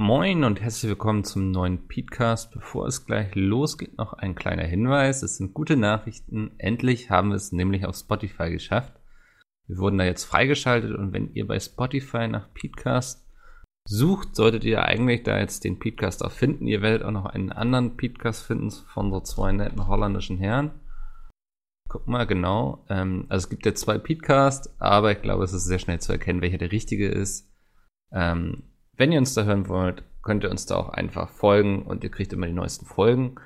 Moin und herzlich willkommen zum neuen Podcast. Bevor es gleich losgeht, noch ein kleiner Hinweis. Es sind gute Nachrichten. Endlich haben wir es nämlich auf Spotify geschafft. Wir wurden da jetzt freigeschaltet und wenn ihr bei Spotify nach Podcast sucht, solltet ihr eigentlich da jetzt den Podcast auch finden. Ihr werdet auch noch einen anderen Podcast finden von so zwei netten holländischen Herren. Guck mal genau. Ähm, also es gibt ja zwei Podcasts, aber ich glaube, es ist sehr schnell zu erkennen, welcher der richtige ist. Ähm, wenn ihr uns da hören wollt, könnt ihr uns da auch einfach folgen und ihr kriegt immer die neuesten Folgen.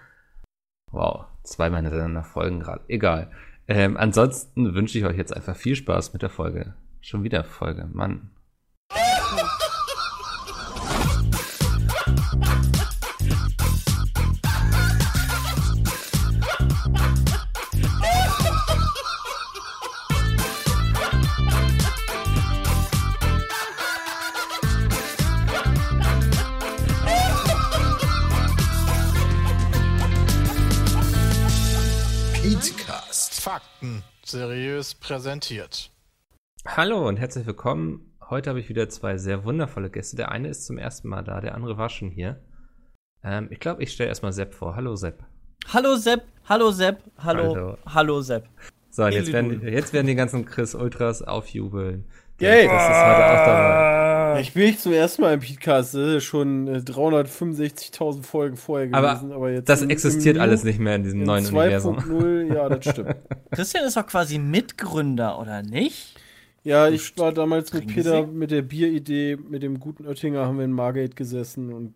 Wow, zweimal hintereinander Folgen gerade. Egal. Ähm, ansonsten wünsche ich euch jetzt einfach viel Spaß mit der Folge. Schon wieder Folge, Mann. Seriös präsentiert. Hallo und herzlich willkommen. Heute habe ich wieder zwei sehr wundervolle Gäste. Der eine ist zum ersten Mal da, der andere war schon hier. Ähm, ich glaube, ich stelle erstmal Sepp vor. Hallo Sepp. Hallo Sepp, hallo Sepp, hallo, Hallo. hallo, Sepp. So, jetzt werden, die- jetzt werden die ganzen Chris Ultras aufjubeln. Yay. Das ist heute auch dabei. Ich bin nicht zum ersten Mal im Podcast. Das ist schon äh, 365.000 Folgen vorher Aber gewesen. Aber, jetzt Das im- existiert im alles nicht mehr in diesem in neuen Universum. 2.0, ja, das stimmt. Christian ist doch quasi Mitgründer, oder nicht? Ja, ich war damals mit Peter mit der Bieridee, mit dem guten Oettinger haben wir in Margate gesessen und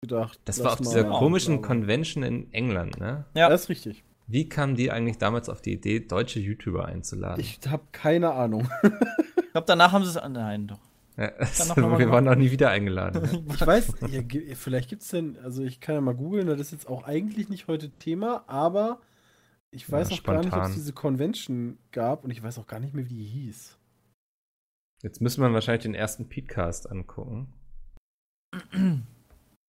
gedacht. Das war auf dieser komischen aber- Convention in England, ne? Ja. Das ist richtig. Wie kamen die eigentlich damals auf die Idee, deutsche YouTuber einzuladen? Ich habe keine Ahnung. Ich glaube, danach haben sie es. Nein, doch. ja, mal wir gemacht. waren noch nie wieder eingeladen. Ich weiß, ja, vielleicht gibt es denn, also ich kann ja mal googeln, das ist jetzt auch eigentlich nicht heute Thema, aber ich weiß Ja, auch gar nicht, ob spontan. es diese Convention gab und ich weiß auch gar nicht mehr, wie die hieß. Jetzt müssen wir wahrscheinlich den ersten Podcast angucken.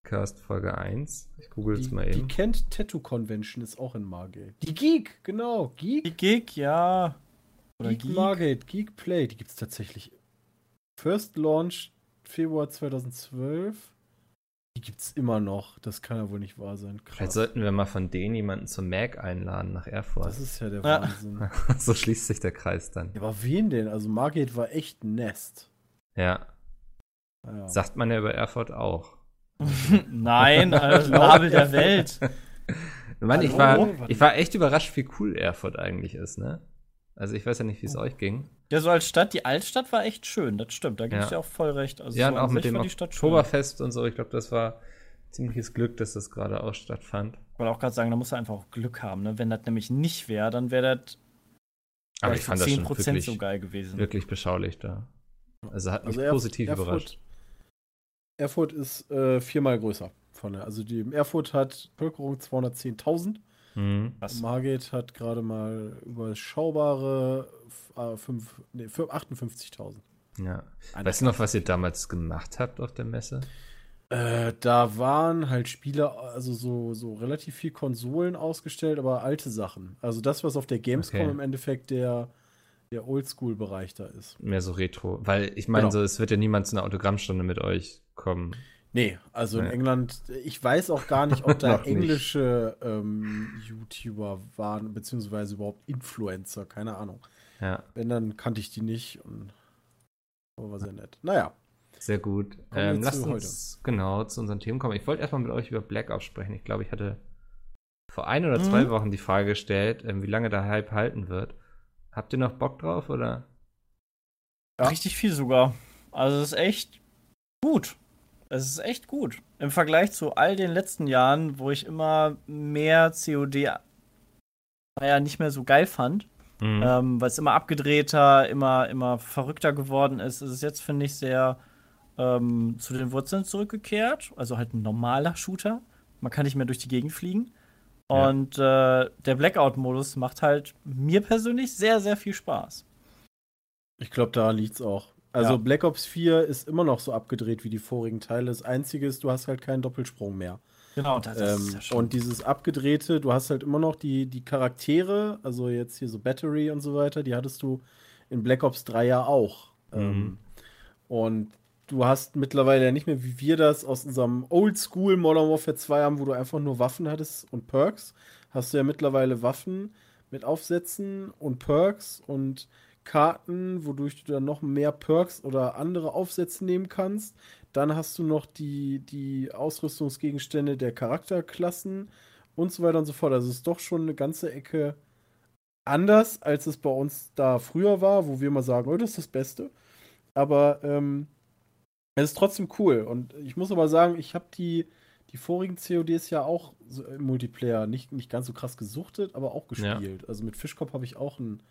Podcast Folge 1. Ich google es Die, mal die eben. Kent Tattoo Convention ist auch in Margate. Die Geek, genau. Geek, Die Gig, ja. Oder Geek, Geek. Margate, Geek Play, die gibt es tatsächlich. First Launch Februar 2012. Die gibt es immer noch. Das kann ja wohl nicht wahr sein. Vielleicht Krass. sollten wir mal von denen jemanden zum Mac einladen nach Erfurt. Das ist ja der Ja. Wahnsinn. so schließt sich der Kreis dann. Ja, aber wen denn? Also Margate war echt ein Nest. Ja, Ja. sagt man ja über Erfurt auch. Nein, also Nabel der Welt. Mann, ich war, ich war echt überrascht, wie cool Erfurt eigentlich ist, ne? Also ich weiß ja nicht, wie es euch ging. Ja, so als Stadt, die Altstadt war echt schön, das stimmt. Da gebe ich Ja. dir auch voll recht. Also ja, so und auch mit dem war die Stadt schön. Oktoberfest und so. Ich glaube, das war ziemliches Glück, dass das gerade auch stattfand. Ich wollte auch gerade sagen, da musst du einfach auch Glück haben. Ne? Wenn das nämlich nicht wäre, dann wäre das Aber ich fand das schon 10% wirklich, so geil gewesen. wirklich beschaulich da. Also hat mich Also Erf- positiv Erfurt- überrascht. Erfurt ist äh, viermal größer. Von der, also die Erfurt hat Bevölkerung 210.000. Mhm. Margate hat gerade mal überschaubare äh, fünf- nee, fü- 58.000. Ja. Weißt du noch, was ihr damals gemacht habt auf der Messe? Äh, da waren halt Spiele, also so, so relativ viel Konsolen ausgestellt, aber alte Sachen. Also das, was auf der Gamescom Okay. im Endeffekt der, der Oldschool-Bereich da ist. Mehr so Retro. Weil ich meine, Genau. so, es wird ja niemand zu einer Autogrammstunde mit euch kommen. Nee, also in Nee. England, ich weiß auch gar nicht, ob da englische ähm, YouTuber waren, beziehungsweise überhaupt Influencer, keine Ahnung. Ja, Wenn, dann kannte ich die nicht und aber war sehr nett. Naja, sehr gut. Ähm, lasst uns genau zu unseren Themen kommen. Ich wollte erstmal mit euch über Black Ops sprechen. Ich glaube, ich hatte vor ein oder zwei Mhm. Wochen die Frage gestellt, ähm, wie lange der Hype halten wird. Habt ihr noch Bock drauf oder? Ja. Richtig viel sogar. Also es ist echt gut. Es ist echt gut. Im Vergleich zu all den letzten Jahren, wo ich immer mehr COD naja, nicht mehr so geil fand, Mhm. ähm, weil es immer abgedrehter, immer, immer verrückter geworden ist, ist es jetzt, finde ich, sehr ähm, zu den Wurzeln zurückgekehrt. Also halt ein normaler Shooter. Man kann nicht mehr durch die Gegend fliegen. Ja. Und äh, der Blackout-Modus macht halt mir persönlich sehr, sehr viel Spaß. ich glaube, da liegt's auch. Also Ja. Black Ops 4 ist immer noch so abgedreht wie die vorigen Teile. Das Einzige ist, du hast halt keinen Doppelsprung mehr. Genau, das, Ähm, und dieses abgedrehte, du hast halt immer noch die, die Charaktere, also jetzt hier so Battery und so weiter, die hattest du in Black Ops 3 ja auch. Mhm. Ähm, und du hast mittlerweile ja nicht mehr, wie wir das aus unserem Oldschool Modern Warfare 2 haben, wo du einfach nur Waffen hattest und Perks. Hast du ja mittlerweile Waffen mit Aufsätzen und Perks und Karten, wodurch du dann noch mehr Perks oder andere Aufsätze nehmen kannst. Dann hast du noch die, die Ausrüstungsgegenstände der Charakterklassen und so weiter und so fort. Also es ist doch schon eine ganze Ecke anders, als es bei uns da früher war, wo wir mal sagen, oh, das ist das Beste. Aber ähm, es ist trotzdem cool. Und ich muss aber sagen, ich habe die, die vorigen CODs ja auch so im Multiplayer nicht, nicht ganz so krass gesuchtet, aber auch gespielt. Ja. Also mit Fischkopf habe ich auch ein.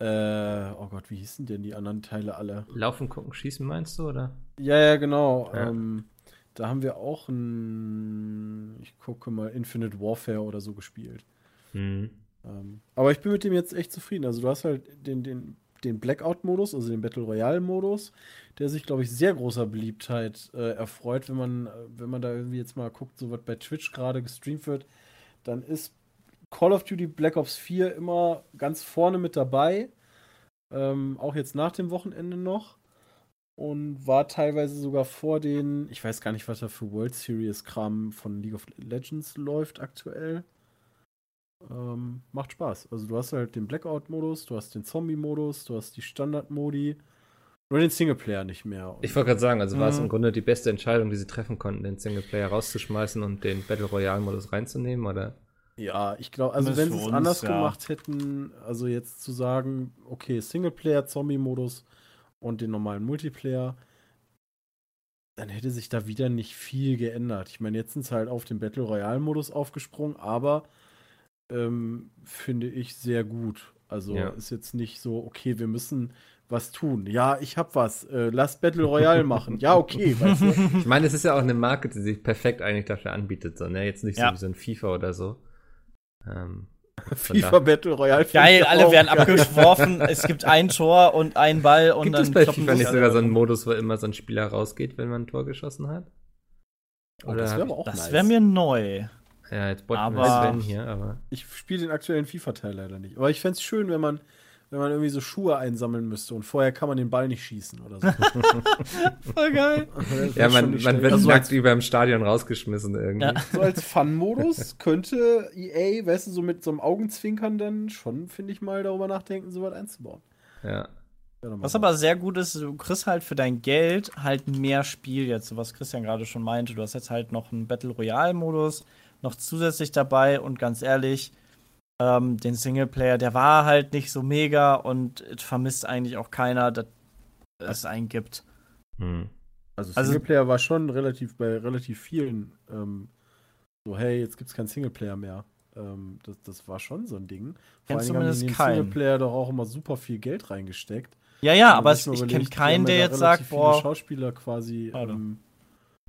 Äh, oh Gott, wie hießen denn die anderen Teile alle? Laufen, gucken, schießen meinst du, oder? Ja, ja, genau. Ja. Ähm, da haben wir auch ein, ich gucke mal, Infinite Warfare oder so gespielt. Mhm. Ähm, aber ich bin mit dem jetzt echt zufrieden. Also du hast halt den, den, den Blackout-Modus, also den Battle Royale-Modus, der sich, glaube ich, sehr großer Beliebtheit äh, erfreut, wenn man, wenn man da irgendwie jetzt mal guckt, so was bei Twitch gerade gestreamt wird, dann ist Call of Duty Black Ops 4 immer ganz vorne mit dabei. Ähm, auch jetzt nach dem Wochenende noch und war teilweise sogar vor den, ich weiß gar nicht, was da für World Series Kram von League of Legends läuft aktuell. Ähm, macht Spaß. Also du hast halt den Blackout-Modus, du hast den Zombie-Modus, du hast die Standard-Modi. Nur den Singleplayer nicht mehr. Und ich wollte gerade sagen, also war es im Grunde die beste Entscheidung, die sie treffen konnten, den Singleplayer rauszuschmeißen und den Battle Royale-Modus reinzunehmen, oder? Ja, ich glaube, also wenn sie es anders ja. gemacht hätten, also jetzt zu sagen, okay, Singleplayer, Zombie-Modus, und den normalen Multiplayer, dann hätte sich da wieder nicht viel geändert. Ich meine, jetzt sind sie halt auf den Battle Royale-Modus aufgesprungen, aber ähm, finde ich sehr gut. Also ja. ist jetzt nicht so, okay, wir müssen was tun. Ja, ich hab was. Äh, lass Battle Royale machen. Ja, okay. Weißt du? Ich meine, es ist ja auch eine Marke, die sich perfekt eigentlich dafür anbietet. So, ne? Jetzt nicht ja. so wie so ein FIFA oder so. Ähm, FIFA Battle Royale. Geil, alle werden geil. abgeworfen. es gibt ein Tor und ein Ball und gibt dann. Gibt es bei FIFA nicht sogar so einen Modus, wo immer so ein Spieler rausgeht, wenn man ein Tor geschossen hat? Oh, das wäre auch Das wäre mir neu. Ja, jetzt botten wir Sven hier, aber. Ich spiele den aktuellen FIFA-Teil leider nicht. Aber ich fände es schön, wenn man wenn man irgendwie so Schuhe einsammeln müsste und vorher kann man den Ball nicht schießen oder so. Voll geil. ja, man, man wird also nackt über im Stadion rausgeschmissen irgendwie. Ja. So als Fun-Modus könnte EA, weißt du, so mit so einem Augenzwinkern dann schon, finde ich mal, darüber nachdenken, so was einzubauen. Ja. Was aber sehr gut ist, du kriegst halt für dein Geld halt mehr Spiel jetzt, was Christian gerade schon meinte. Du hast jetzt halt noch einen Battle Royale-Modus noch zusätzlich dabei und ganz ehrlich, ähm, den Singleplayer, der war halt nicht so mega und vermisst eigentlich auch keiner, dass es einen gibt. Hm. Also, also Singleplayer also, war schon relativ bei relativ vielen ähm, so, hey, jetzt gibt es keinen Singleplayer mehr. Ähm, das, das war schon so ein Ding. Vor allem haben die in den keinen. Singleplayer doch auch immer super viel Geld reingesteckt. Ja, ja, aber ich kenne keinen, der jetzt sagt, boah. Schauspieler quasi ähm,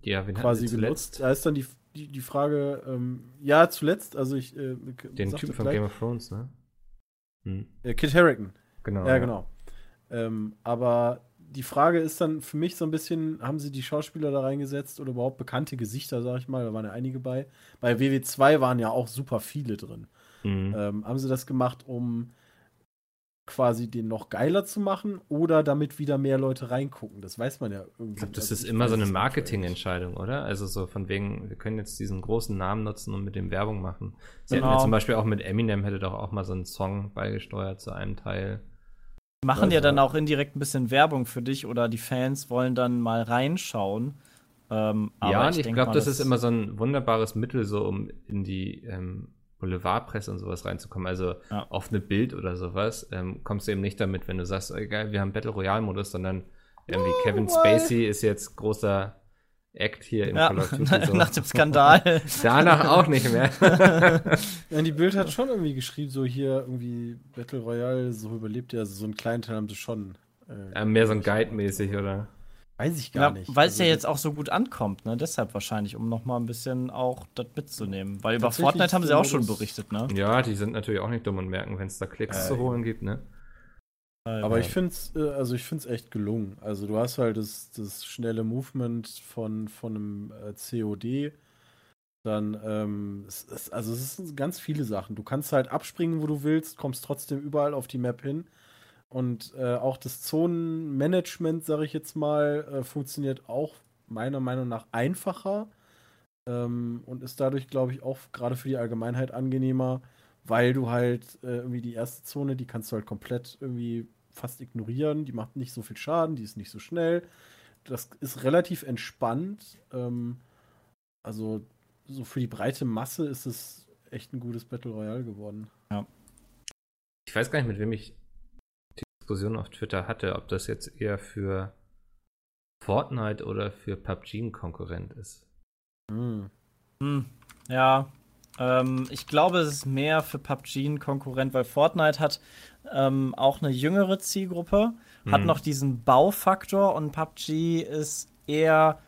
ja, quasi genutzt. Da ist dann die, die, die Frage, ähm, ja, zuletzt, also ich. Äh, Den Typen von Game of Thrones, ne? Hm. Äh, Kit Harrington. Genau. Ja, ja. genau. Ähm, aber die Frage ist dann für mich so ein bisschen, haben sie die Schauspieler da reingesetzt oder überhaupt bekannte Gesichter, sag ich mal, da waren ja einige bei. Bei WW2 waren ja auch super viele drin. Mhm. Ähm, haben sie das gemacht, um quasi den noch geiler zu machen oder damit wieder mehr Leute reingucken. Das weiß man ja irgendwie. Ich glaube, das also ist immer so eine Marketingentscheidung, oder? Also so von wegen, wir können jetzt diesen großen Namen nutzen und mit dem Werbung machen. Sie genau. hätten ja zum Beispiel auch mit Eminem hätte doch auch mal so einen Song beigesteuert zu einem Teil. Die machen also, ja dann auch indirekt ein bisschen Werbung für dich oder die Fans wollen dann mal reinschauen. Ähm, ja, und ich, ich glaube, das, das ist immer so ein wunderbares Mittel, so um in die ähm, Boulevardpresse und sowas reinzukommen, also ja. auf eine Bild oder sowas, ähm, kommst du eben nicht damit, wenn du sagst, egal, wir haben Battle Royale Modus, sondern irgendwie oh, Kevin Spacey ist jetzt großer Act hier in ja, Call of Duty. So. Nach dem Skandal. Danach auch nicht mehr. ja, die Bild hat schon irgendwie geschrieben, so hier irgendwie Battle Royale, so überlebt er, also so einen kleinen Teil haben sie schon. Äh, ja, mehr so ein Guide-mäßig, oder? Weiß ich gar ja, nicht. Weil es also, ja jetzt auch so gut ankommt, ne? Deshalb wahrscheinlich, um noch mal ein bisschen auch das mitzunehmen. Weil über Fortnite haben sie auch schon berichtet, ne? Ja, die sind natürlich auch nicht dumm und merken, wenn es da Klicks äh, zu holen gibt, ne? Aber ich finde es äh, also ich find's echt gelungen. Also du hast halt das, das schnelle Movement von, von einem äh, COD. Dann, ähm, es ist, also es sind ganz viele Sachen. Du kannst halt abspringen, wo du willst, kommst trotzdem überall auf die Map hin. Und äh, auch das Zonenmanagement, sage ich jetzt mal, äh, funktioniert auch meiner Meinung nach einfacher ähm, und ist dadurch, glaube ich, auch gerade für die Allgemeinheit angenehmer, weil du halt äh, irgendwie die erste Zone, die kannst du halt komplett irgendwie fast ignorieren. Die macht nicht so viel Schaden, die ist nicht so schnell. Das ist relativ entspannt. Ähm, also so für die breite Masse ist es echt ein gutes Battle Royale geworden. Ja. Ich weiß gar nicht, mit wem ich Diskussion auf Twitter hatte, ob das jetzt eher für Fortnite oder für PUBG ein Konkurrent ist. Hm. Hm. Ja, ähm, ich glaube, es ist mehr für PUBG ein Konkurrent, weil Fortnite hat ähm, auch eine jüngere Zielgruppe, hm. hat noch diesen Baufaktor und PUBG ist eher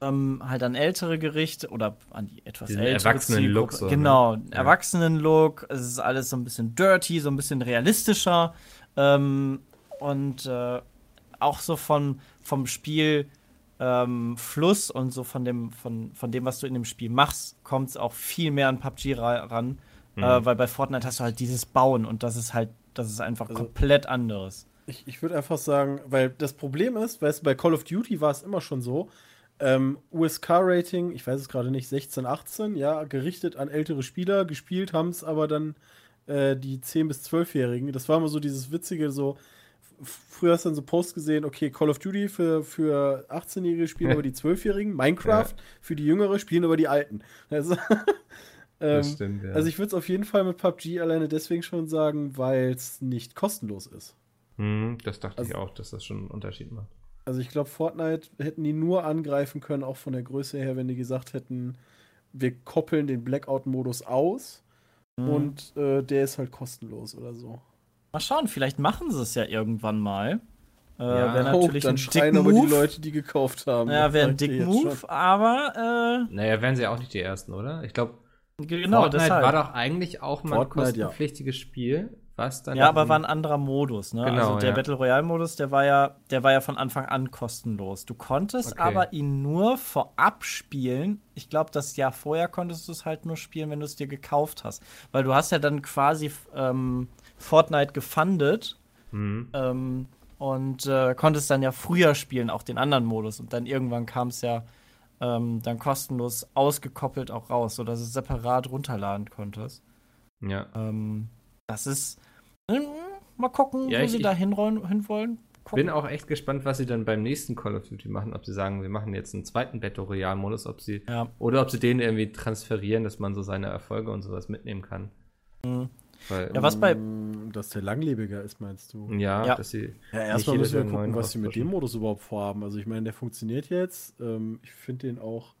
ähm, halt an ältere Gerichte oder an die etwas Diesen ältere Erwachsenen-Look. So, genau, ne? Erwachsenen-Look. Es ist alles so ein bisschen dirty, so ein bisschen realistischer. Ähm, und äh, auch so von, vom Spielfluss ähm, und so von dem, von, von dem, was du in dem Spiel machst, kommt es auch viel mehr an PUBG ra ran. Mhm. Äh, weil bei Fortnite hast du halt dieses Bauen und das ist halt, das ist einfach also, komplett anderes. Ich, ich würde einfach sagen, weil das Problem ist, weißt du, bei Call of Duty war es immer schon so, ähm, USK-Rating, ich weiß es gerade nicht, 16, 18, ja, gerichtet an ältere Spieler, gespielt haben es aber dann äh, die 10- bis 12-Jährigen. Das war immer so dieses witzige, so, früher hast du dann so Post gesehen, okay, Call of Duty für, für 18-Jährige spielen aber die 12-Jährigen, Minecraft ja. für die Jüngere spielen aber die Alten. Also, ähm, stimmt, ja. also ich würde es auf jeden Fall mit PUBG alleine deswegen schon sagen, weil es nicht kostenlos ist. Hm, das dachte also, ich auch, dass das schon einen Unterschied macht. Also ich glaube, Fortnite hätten die nur angreifen können, auch von der Größe her, wenn die gesagt hätten, wir koppeln den Blackout-Modus aus mhm. und äh, der ist halt kostenlos oder so. Mal schauen, vielleicht machen sie es ja irgendwann mal. Äh, ja, wäre natürlich oh, dann ein schreien aber die Leute, die gekauft haben. Ja, wäre ein dick Move, aber. Äh, naja, wären sie auch nicht die Ersten, oder? Ich glaube, genau, Fortnite deshalb. war doch eigentlich auch mal ein kostenpflichtiges ja. Spiel was dann. Ja, aber war ein anderer Modus, ne? Genau, also der ja. Battle Royale Modus, der war ja, der war ja von Anfang an kostenlos. Du konntest okay. aber ihn nur vorab spielen. Ich glaube, das Jahr vorher konntest du es halt nur spielen, wenn du es dir gekauft hast. Weil du hast ja dann quasi ähm, Fortnite gefundet mhm. ähm, und äh, konntest dann ja früher spielen, auch den anderen Modus. Und dann irgendwann kam es ja ähm, dann kostenlos ausgekoppelt auch raus, sodass du es separat runterladen konntest. Ja. Ähm, das ist, mal gucken, ja, wo ich, sie da hinwollen. Ich Bin auch echt gespannt, was sie dann beim nächsten Call of Duty machen. Ob sie sagen, wir machen jetzt einen zweiten Battle Royale-Modus, ob sie ja. oder ob sie den irgendwie transferieren, dass man so seine Erfolge und sowas mitnehmen kann. Mhm. Weil, ja, was bei. Mm, dass der langlebiger ist, meinst du? Ja, ja. dass sie. Ja, erstmal müssen wir gucken, was sie mit dem Modus überhaupt vorhaben. Also, ich meine, der funktioniert jetzt. Ähm, ich finde den auch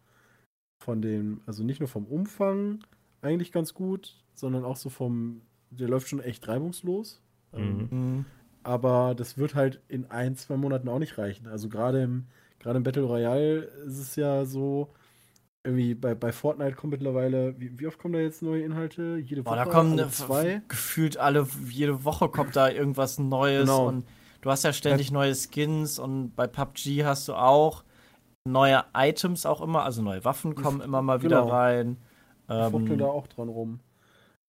von dem, also nicht nur vom Umfang eigentlich ganz gut, sondern auch so vom der läuft schon echt reibungslos. Ähm, mhm. Ähm, aber das wird halt in ein, zwei Monaten auch nicht reichen. Also gerade im, gerade im Battle Royale ist es ja so, irgendwie bei, bei Fortnite kommt mittlerweile, wie, wie oft kommen da jetzt neue Inhalte? Jede Woche? Boah, da kommen alle zwei? gefühlt alle, jede Woche kommt da irgendwas Neues genau. und du hast ja ständig ja. neue Skins und bei PUBG hast du auch neue Items auch immer, also neue Waffen kommen immer mal wieder genau. rein. Ähm, da auch dran rum.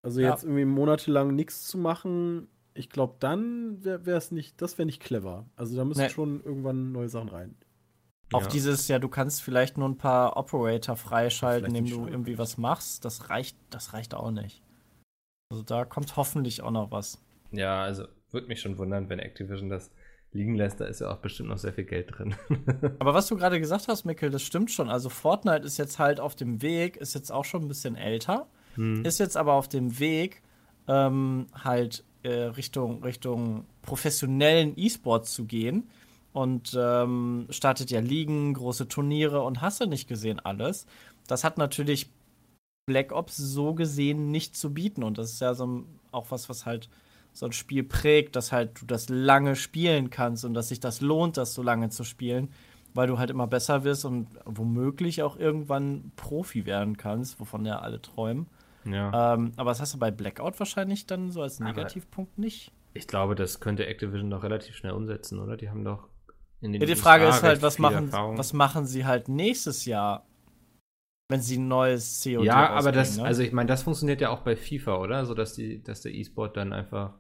Also jetzt ja. irgendwie monatelang nichts zu machen, ich glaube, dann wäre es nicht, das wäre nicht clever. Also da müssen nee. schon irgendwann neue Sachen rein. Auch ja. dieses, ja, du kannst vielleicht nur ein paar Operator freischalten, indem du irgendwie was machst, das reicht, das reicht auch nicht. Also da kommt hoffentlich auch noch was. Ja, also würde mich schon wundern, wenn Activision das liegen lässt, da ist ja auch bestimmt noch sehr viel Geld drin. Aber was du gerade gesagt hast, Mikkel, das stimmt schon. Also Fortnite ist jetzt halt auf dem Weg, ist jetzt auch schon ein bisschen älter. Hm. Ist jetzt aber auf dem Weg, ähm, halt äh, Richtung, Richtung professionellen E-Sport zu gehen und ähm, startet ja Ligen, große Turniere und hast du nicht gesehen alles. Das hat natürlich Black Ops so gesehen nicht zu bieten und das ist ja so auch was, was halt so ein Spiel prägt, dass halt du das lange spielen kannst und dass sich das lohnt, das so lange zu spielen, weil du halt immer besser wirst und womöglich auch irgendwann Profi werden kannst, wovon ja alle träumen. Ja. Ähm, aber das hast du bei Blackout wahrscheinlich dann so als Negativpunkt aber nicht. Ich glaube, das könnte Activision doch relativ schnell umsetzen, oder? Die haben doch in den ja, Die USA Frage ist halt, was machen, was machen sie halt nächstes Jahr, wenn sie ein neues COD Ja, aber das, ne? also ich meine, das funktioniert ja auch bei FIFA, oder? So dass die, dass der E-Sport dann einfach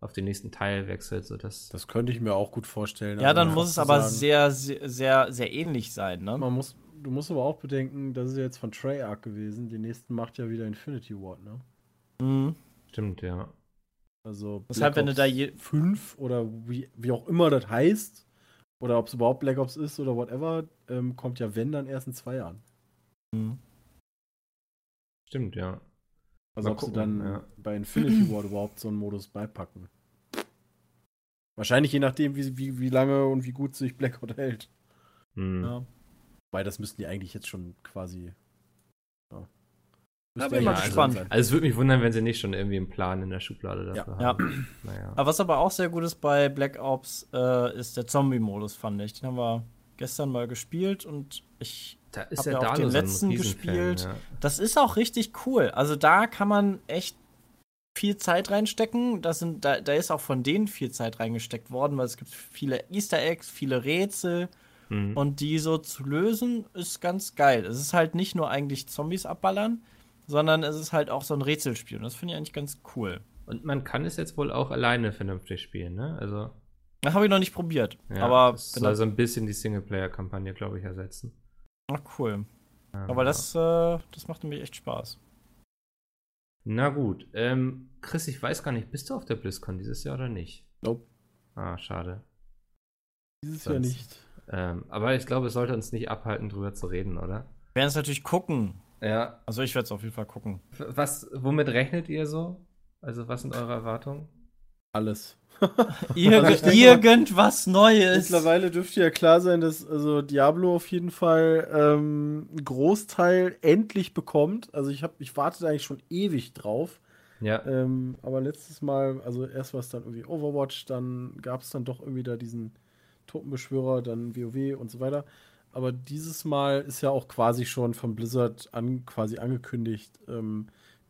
auf den nächsten Teil wechselt. So das, das könnte ich mir auch gut vorstellen. Ja, also dann muss es aber sagen, sehr, sehr, sehr, sehr ähnlich sein, ne? Man muss, du musst aber auch bedenken, das ist jetzt von Treyarch gewesen. Die nächsten macht ja wieder Infinity Ward, ne? Mhm. Stimmt, ja. Also Deshalb, wenn du da je 5 oder wie, wie auch immer das heißt, oder ob es überhaupt Black Ops ist oder whatever, ähm, kommt ja wenn dann erst in zwei Jahren. Mhm. Stimmt, ja. Also Mal ob gucken, sie dann ja. bei Infinity Ward überhaupt so einen Modus beipacken. Wahrscheinlich je nachdem, wie, wie, wie lange und wie gut sich Blackout hält. Mhm. Ja. Weil das müssten die eigentlich jetzt schon quasi. Ja. Da bin ich mal gespannt. Also, also, es würde mich wundern, wenn sie nicht schon irgendwie einen Plan in der Schublade dafür ja. haben. Ja. Naja. Aber was aber auch sehr gut ist bei Black Ops, äh, ist der Zombie-Modus, fand ich. Den haben wir gestern mal gespielt und ich da ja, ja auch den letzten gespielt. Ja. Das ist auch richtig cool. Also da kann man echt viel Zeit reinstecken. Das sind, da, da ist auch von denen viel Zeit reingesteckt worden, weil es gibt viele Easter Eggs, viele Rätsel. Mhm. Und die so zu lösen, ist ganz geil. Es ist halt nicht nur eigentlich Zombies abballern, sondern es ist halt auch so ein Rätselspiel. Und das finde ich eigentlich ganz cool. Und man kann es jetzt wohl auch alleine vernünftig spielen, ne? Also. Das habe ich noch nicht probiert. Ja, aber das soll so ein bisschen die Singleplayer-Kampagne, glaube ich, ersetzen. Ach, cool. Ja, aber das, äh, das macht nämlich echt Spaß. Na gut. Ähm, Chris, ich weiß gar nicht, bist du auf der BlizzCon dieses Jahr oder nicht? Nope. Ah, schade. Dieses Sonst, Jahr nicht. Ähm, aber ich glaube, es sollte uns nicht abhalten, drüber zu reden, oder? Wir werden es natürlich gucken. Ja. Also ich werde es auf jeden Fall gucken. Was, womit rechnet ihr so? Also was sind eure Erwartungen? Alles. Irgend, also irgendwas Neues. Mittlerweile dürfte ja klar sein, dass also Diablo auf jeden Fall ähm, einen Großteil endlich bekommt. Also ich habe, ich warte eigentlich schon ewig drauf. Ja. Ähm, aber letztes Mal, also erst war es dann irgendwie Overwatch, dann gab es dann doch irgendwie da diesen Totenbeschwörer, dann WoW und so weiter. Aber dieses Mal ist ja auch quasi schon von Blizzard an, quasi angekündigt, ähm,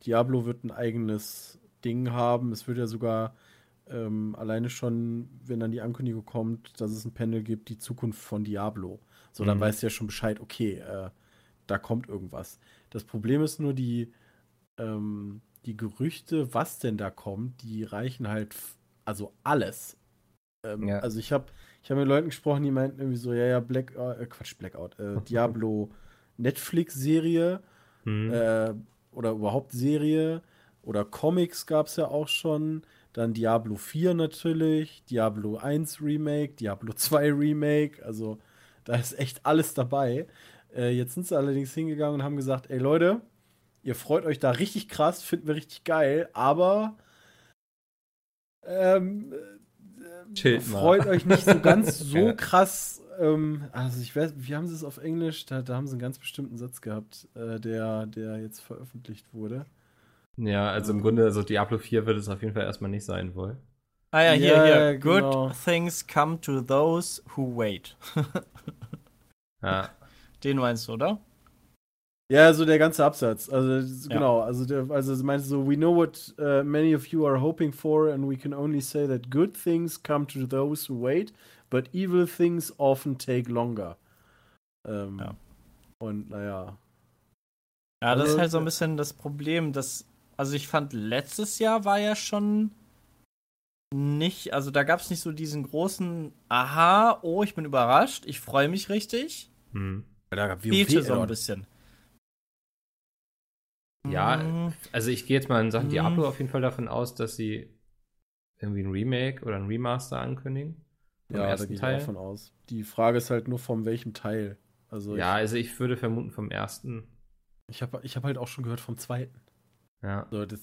Diablo wird ein eigenes Ding haben. Es wird ja sogar ähm, alleine schon, wenn dann die Ankündigung kommt, dass es ein Panel gibt, die Zukunft von Diablo. So, dann mhm. weißt du ja schon Bescheid, okay, äh, da kommt irgendwas. Das Problem ist nur, die, ähm, die Gerüchte, was denn da kommt, die reichen halt, also alles. Ähm, ja. Also ich habe ich hab mit Leuten gesprochen, die meinten irgendwie so, ja, ja, Black, äh, Quatsch, Blackout, äh, Diablo Netflix-Serie mhm. äh, oder überhaupt Serie oder Comics gab es ja auch schon. Dann Diablo 4 natürlich, Diablo 1 Remake, Diablo 2 Remake. Also da ist echt alles dabei. Äh, jetzt sind sie allerdings hingegangen und haben gesagt, ey Leute, ihr freut euch da richtig krass, finden wir richtig geil, aber ähm, äh, freut euch nicht so ganz so krass. Ähm, also ich weiß, wie haben sie es auf Englisch? Da, da haben sie einen ganz bestimmten Satz gehabt, äh, der, der jetzt veröffentlicht wurde. Ja, also im Grunde, also Diablo 4 wird es auf jeden Fall erstmal nicht sein wohl. Ah ja, hier, ja, hier. Genau. Good things come to those who wait. ja. Den meinst du, oder? Ja, so der ganze Absatz. Also ja. genau, also der, also meinst du so, we know what uh, many of you are hoping for and we can only say that good things come to those who wait, but evil things often take longer. Ähm, ja. Und naja. Ja, das also, ist halt so ein bisschen das Problem, dass also ich fand, letztes Jahr war ja schon nicht, also da gab es nicht so diesen großen Aha, oh, ich bin überrascht, ich freue mich richtig. Hm. Da gab Fehlte so ein bisschen. Ja, hm. also ich gehe jetzt mal in Sachen hm. Diablo auf jeden Fall davon aus, dass sie irgendwie ein Remake oder ein Remaster ankündigen. Ja, da gehe ich auch davon aus. Die Frage ist halt nur von welchem Teil. Also ja, also ich würde vermuten vom ersten. Ich habe ich hab halt auch schon gehört vom zweiten. Ja. So, das,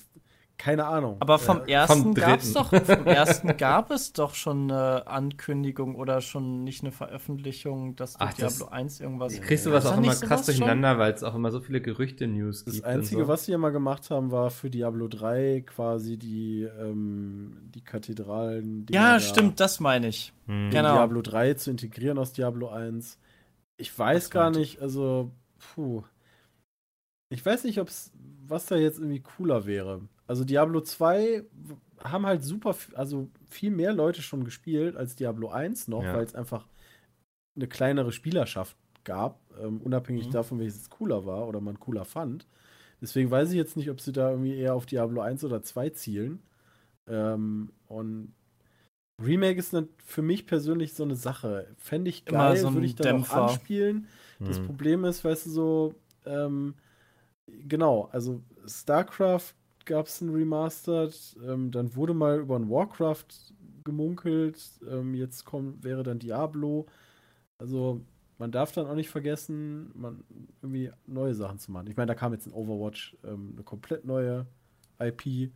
keine Ahnung. Aber vom äh, ersten gab es doch, vom ersten gab es doch schon eine Ankündigung oder schon nicht eine Veröffentlichung, dass durch Ach, Diablo das, 1 irgendwas. Kriegst du was auch immer krass durcheinander, weil es auch immer so viele Gerüchte-News gibt. Das Einzige, so. was sie ja mal gemacht haben, war für Diablo 3 quasi die, ähm, die Kathedralen. Ja, da stimmt, das meine ich. Mhm. Genau. Diablo 3 zu integrieren aus Diablo 1. Ich weiß gar nicht, also, puh. Ich weiß nicht, ob's, was da jetzt irgendwie cooler wäre. Also Diablo 2 haben halt super, also viel mehr Leute schon gespielt als Diablo 1 noch, ja. weil es einfach eine kleinere Spielerschaft gab, ähm, unabhängig mhm. davon, welches cooler war oder man cooler fand. Deswegen weiß ich jetzt nicht, ob sie da irgendwie eher auf Diablo 1 oder 2 zielen. Ähm, und Remake ist ne, für mich persönlich so eine Sache. Fände ich geil, so würde ich dann Dämpfer. auch anspielen. Hm. Das Problem ist, weißt du, so, ähm, genau, also StarCraft gab es ein Remastered, ähm, dann wurde mal über ein Warcraft gemunkelt, ähm, jetzt kommt, wäre dann Diablo. Also man darf dann auch nicht vergessen, man irgendwie neue Sachen zu machen. Ich meine, da kam jetzt ein Overwatch, ähm, eine komplett neue IP.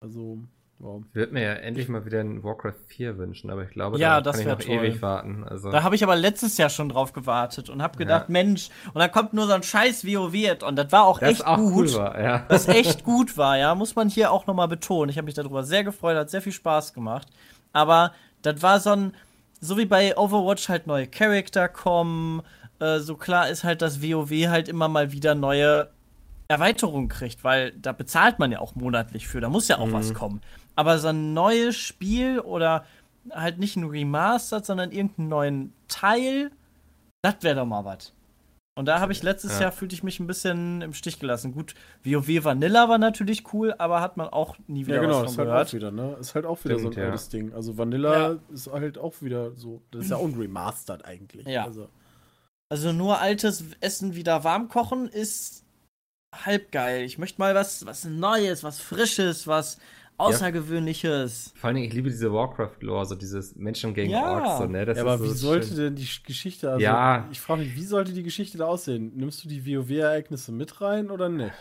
Also, wow. Ich würde mir ja endlich mal wieder ein Warcraft 4 wünschen, aber ich glaube, ja, da kann ich noch toll. ewig warten. Also. Da habe ich aber letztes Jahr schon drauf gewartet und habe gedacht, ja. Mensch, und dann kommt nur so ein scheiß WoW und das war auch das echt auch gut. Cool war, ja. Das echt gut war, ja, muss man hier auch nochmal betonen. Ich habe mich darüber sehr gefreut, hat sehr viel Spaß gemacht. Aber das war so ein so wie bei Overwatch halt neue Charakter kommen, äh, so klar ist halt, dass WoW halt immer mal wieder neue Erweiterungen kriegt, weil da bezahlt man ja auch monatlich für, da muss ja auch mhm. was kommen. Aber so ein neues Spiel oder halt nicht ein Remastered, sondern irgendeinen neuen Teil, das wäre doch mal was. Und da habe ich letztes ja. Jahr fühlte ich mich ein bisschen im Stich gelassen. Gut, WoW Vanilla war natürlich cool, aber hat man auch nie wieder ja, genau, was von ist gehört. Halt auch wieder, ne? Ist halt auch wieder Stimmt, so ein ja. altes Ding. Also Vanilla ja. ist halt auch wieder so, das ist ja auch ein Remastered eigentlich. Ja. Also. also nur altes Essen wieder warm kochen ist halb geil. Ich möchte mal was was Neues, was Frisches, was Außergewöhnliches. Ja. Vor allem, ich liebe diese Warcraft-Lore, so dieses Menschen gegen ja. Orks. So, ne? Das ja, aber so wie sollte schön. denn die Geschichte, also ja. ich frage mich, wie sollte die Geschichte da aussehen? Nimmst du die WoW-Ereignisse mit rein oder nicht?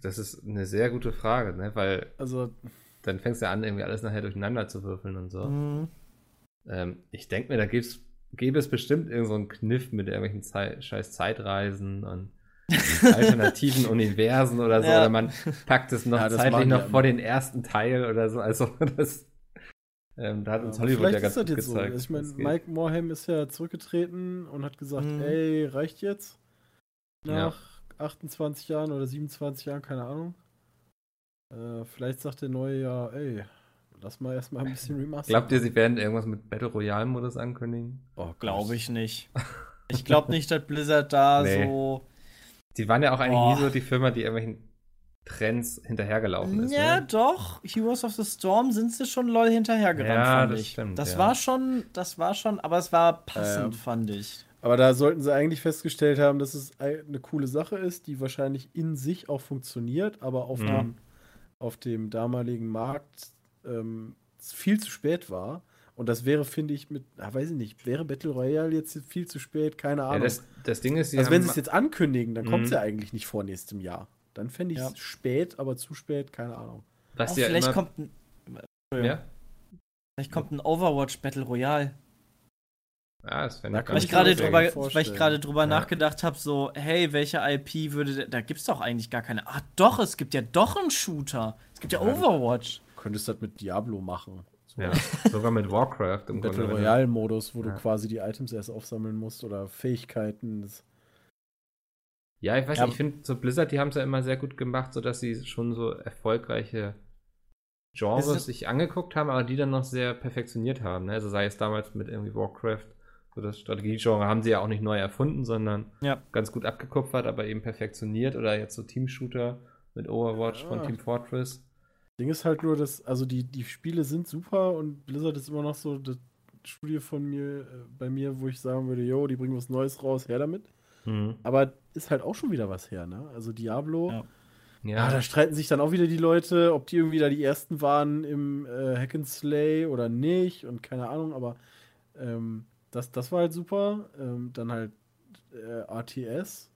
Das ist eine sehr gute Frage, ne? Weil also, dann fängst du ja an, irgendwie alles nachher durcheinander zu würfeln und so. Mhm. Ähm, ich denke mir, da gäbe es bestimmt irgendeinen so Kniff mit irgendwelchen Zei scheiß Zeitreisen und alternativen Universen oder so. Ja. Oder man packt es noch ja, zeitlich noch vor den ersten Teil oder so. Also das. Ähm, da hat uns ja, Hollywood ja ganz gut gezeigt. So. Ich meine, Mike Morhaime ist ja zurückgetreten und hat gesagt, mhm. ey, reicht jetzt? Nach 28 Jahren oder 27 Jahren, keine Ahnung. Äh, vielleicht sagt der neue ja, ey, lass mal erstmal ein bisschen remastern. Glaubt ihr, sie werden irgendwas mit Battle Royale Modus ankündigen? Oh, glaube ich nicht. Ich glaube nicht, dass Blizzard da nee. so die waren ja auch eigentlich Boah. nie so die Firma, die irgendwelchen Trends hinterhergelaufen ist. Ja, ne? doch. Heroes of the Storm sind sie schon lol hinterhergerannt, ja, fand das ich. Stimmt, das ja. war schon, das war schon, aber es war passend, ähm, fand ich. Aber da sollten sie eigentlich festgestellt haben, dass es eine coole Sache ist, die wahrscheinlich in sich auch funktioniert, aber auf, mhm. dem, auf dem damaligen Markt ähm, viel zu spät war. Und das wäre, finde ich, mit, ah, weiß ich nicht, wäre Battle Royale jetzt viel zu spät? Keine Ahnung. Ja, das, das, Ding ist, also wenn sie es jetzt ankündigen, dann kommt es mhm. ja eigentlich nicht vor nächstem Jahr. Dann fände ich es ja. spät, aber zu spät, keine Ahnung. Was oh, ja vielleicht kommt ein, ja? Vielleicht kommt ein Overwatch Battle Royale. Ja, das fände ich Weil ich gerade drüber, weil ich gerade drüber ja. nachgedacht habe, so, hey, welche IP würde, da gibt es doch eigentlich gar keine. Ah, doch, es gibt ja doch einen Shooter. Es gibt ja, ja Overwatch. Du könntest das mit Diablo machen. So. Ja, sogar mit Warcraft im Battle Royale-Modus, wo ja. du quasi die Items erst aufsammeln musst oder Fähigkeiten. Ja, ich weiß ja. nicht, ich finde, so Blizzard, die haben es ja immer sehr gut gemacht, sodass sie schon so erfolgreiche Genres sich angeguckt haben, aber die dann noch sehr perfektioniert haben. Ne? Also sei es damals mit irgendwie Warcraft, so das Strategiegenre haben sie ja auch nicht neu erfunden, sondern ja. ganz gut abgekupfert, aber eben perfektioniert. Oder jetzt so Team-Shooter mit Overwatch ja. von Team Fortress. Ding ist halt nur, dass, also die, die Spiele sind super und Blizzard ist immer noch so das Studie von mir, äh, bei mir, wo ich sagen würde, yo, die bringen was Neues raus, her damit. Mhm. Aber ist halt auch schon wieder was her, ne? Also Diablo. Ja. Ja. Ah, da streiten sich dann auch wieder die Leute, ob die irgendwie da die ersten waren im äh, Hack and Slay oder nicht und keine Ahnung, aber ähm, das, das war halt super. Ähm, dann halt äh, RTS,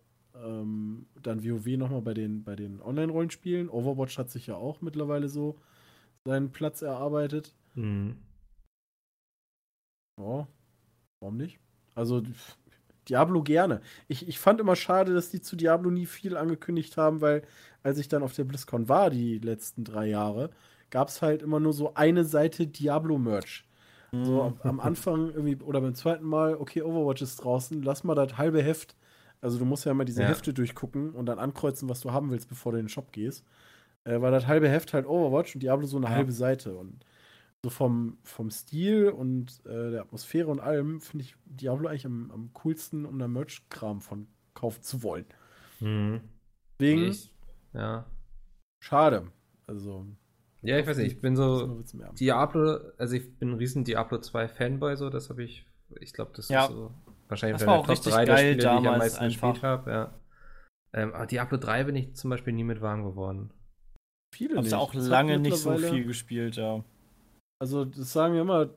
ähm, dann WoW nochmal bei den, bei den Online-Rollenspielen. Overwatch hat sich ja auch mittlerweile so seinen Platz erarbeitet. Mhm. Ja, warum nicht? Also, Diablo gerne. Ich, ich fand immer schade, dass die zu Diablo nie viel angekündigt haben, weil als ich dann auf der BlizzCon war, die letzten drei Jahre, gab es halt immer nur so eine Seite Diablo-Merch. So am, am Anfang irgendwie oder beim zweiten Mal, okay, Overwatch ist draußen, lass mal das halbe Heft also du musst ja immer diese ja. Hefte durchgucken und dann ankreuzen, was du haben willst, bevor du in den Shop gehst. Äh, war das halbe Heft halt Overwatch und Diablo so eine ja. halbe Seite. Und so vom, vom Stil und äh, der Atmosphäre und allem finde ich Diablo eigentlich am, am coolsten, um da Merch-Kram von kaufen zu wollen. Mhm. Deswegen. Ja. Schade. Also. Ja, ich weiß nicht, ich bin so Diablo, also ich bin ein riesen Diablo 2 Fanboy, so, das habe ich, ich glaube, das ja. ist so wahrscheinlich das war auch Top 3 der Spiele, die ich am meisten einfach. gespielt habe, ja. Ähm, aber Diablo 3 bin ich zum Beispiel nie mit warm geworden. Viele Hab's nicht. auch das lange nicht so viel gespielt, ja. Also, das sagen wir immer,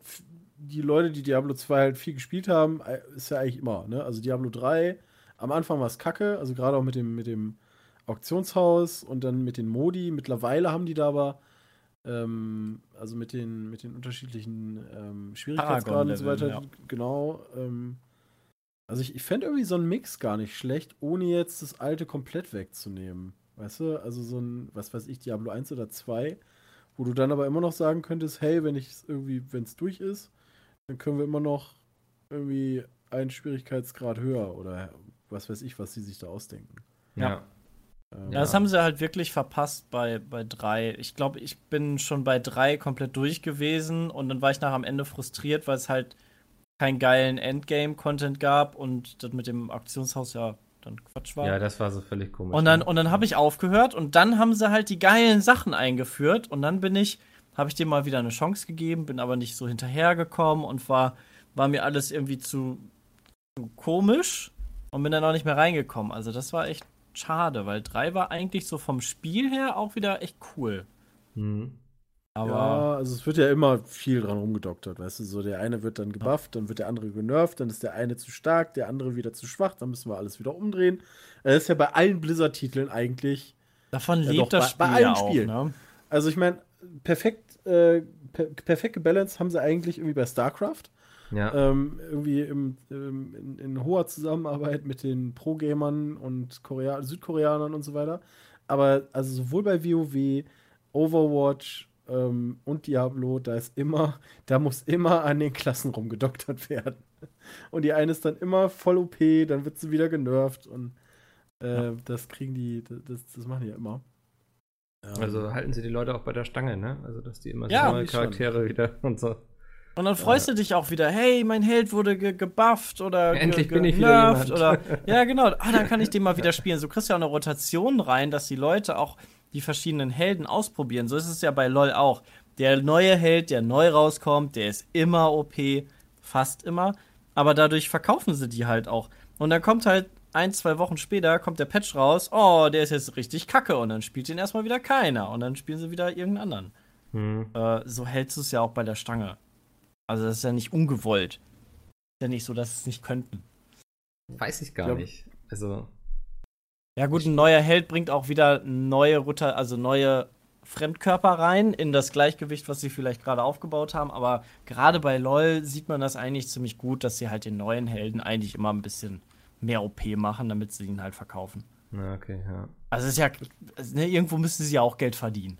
die Leute, die Diablo 2 halt viel gespielt haben, ist ja eigentlich immer, ne? Also Diablo 3, am Anfang war es kacke, also gerade auch mit dem, mit dem Auktionshaus und dann mit den Modi. Mittlerweile haben die da aber, ähm, also mit den, mit den unterschiedlichen ähm, Schwierigkeitsgraden und so weiter, ja. genau. Ähm, also ich, ich fände irgendwie so einen Mix gar nicht schlecht, ohne jetzt das alte komplett wegzunehmen. Weißt du, also so ein, was weiß ich, Diablo 1 oder 2, wo du dann aber immer noch sagen könntest, hey, wenn ich irgendwie, wenn es durch ist, dann können wir immer noch irgendwie einen Schwierigkeitsgrad höher oder was weiß ich, was sie sich da ausdenken. Ja. Ähm, ja, das haben sie halt wirklich verpasst bei, bei drei. Ich glaube, ich bin schon bei drei komplett durch gewesen und dann war ich nach am Ende frustriert, weil es halt keinen geilen Endgame-Content gab und das mit dem Aktionshaus ja dann Quatsch war. Ja, das war so völlig komisch. Und dann, ne? und dann habe ich aufgehört und dann haben sie halt die geilen Sachen eingeführt und dann bin ich, habe ich dem mal wieder eine Chance gegeben, bin aber nicht so hinterhergekommen und war, war mir alles irgendwie zu, zu komisch und bin dann auch nicht mehr reingekommen. Also das war echt schade, weil 3 war eigentlich so vom Spiel her auch wieder echt cool. Mhm. Aber ja, also es wird ja immer viel dran rumgedoktert, weißt du, so der eine wird dann gebufft, dann wird der andere genervt, dann ist der eine zu stark, der andere wieder zu schwach, dann müssen wir alles wieder umdrehen. Das ist ja bei allen Blizzard-Titeln eigentlich. Davon ja, lebt doch, das Spiel bei, bei allen ja Spielen. Ne? Also ich meine, perfekt, äh, per perfekt gebalanced haben sie eigentlich irgendwie bei StarCraft. Ja. Ähm, irgendwie im, ähm, in, in, hoher Zusammenarbeit mit den Pro-Gamern und Korea Südkoreanern und so weiter. Aber also sowohl bei WoW, Overwatch ähm, und Diablo, da ist immer, da muss immer an den Klassen rumgedoktert werden. Und die eine ist dann immer voll OP, dann wird sie wieder genervt und äh, ja. das kriegen die, das, das machen die ja immer. Also halten sie die Leute auch bei der Stange, ne? Also dass die immer so ja, neue Charaktere schon. wieder und so. Und dann freust ja. du dich auch wieder, hey, mein Held wurde ge gebufft oder Endlich ge bin ich wieder jemand. oder ja genau, ah, dann kann ich den mal wieder spielen. So kriegst du ja auch eine Rotation rein, dass die Leute auch die verschiedenen Helden ausprobieren. So ist es ja bei LoL auch. Der neue Held, der neu rauskommt, der ist immer OP, fast immer, aber dadurch verkaufen sie die halt auch. Und dann kommt halt ein, zwei Wochen später kommt der Patch raus, oh, der ist jetzt richtig kacke und dann spielt ihn erstmal wieder keiner und dann spielen sie wieder irgendeinen anderen. Hm. Äh, so hältst du es ja auch bei der Stange. Also das ist ja nicht ungewollt. Ist ja nicht so, dass es nicht könnten. Weiß ich gar ja. nicht. Also. Ja gut, ein neuer Held bringt auch wieder neue Rutter, also neue Fremdkörper rein in das Gleichgewicht, was sie vielleicht gerade aufgebaut haben. Aber gerade bei LOL sieht man das eigentlich ziemlich gut, dass sie halt den neuen Helden eigentlich immer ein bisschen mehr OP machen, damit sie ihn halt verkaufen. Ja, okay, ja. Also ist ja, ne, irgendwo müssen sie ja auch Geld verdienen.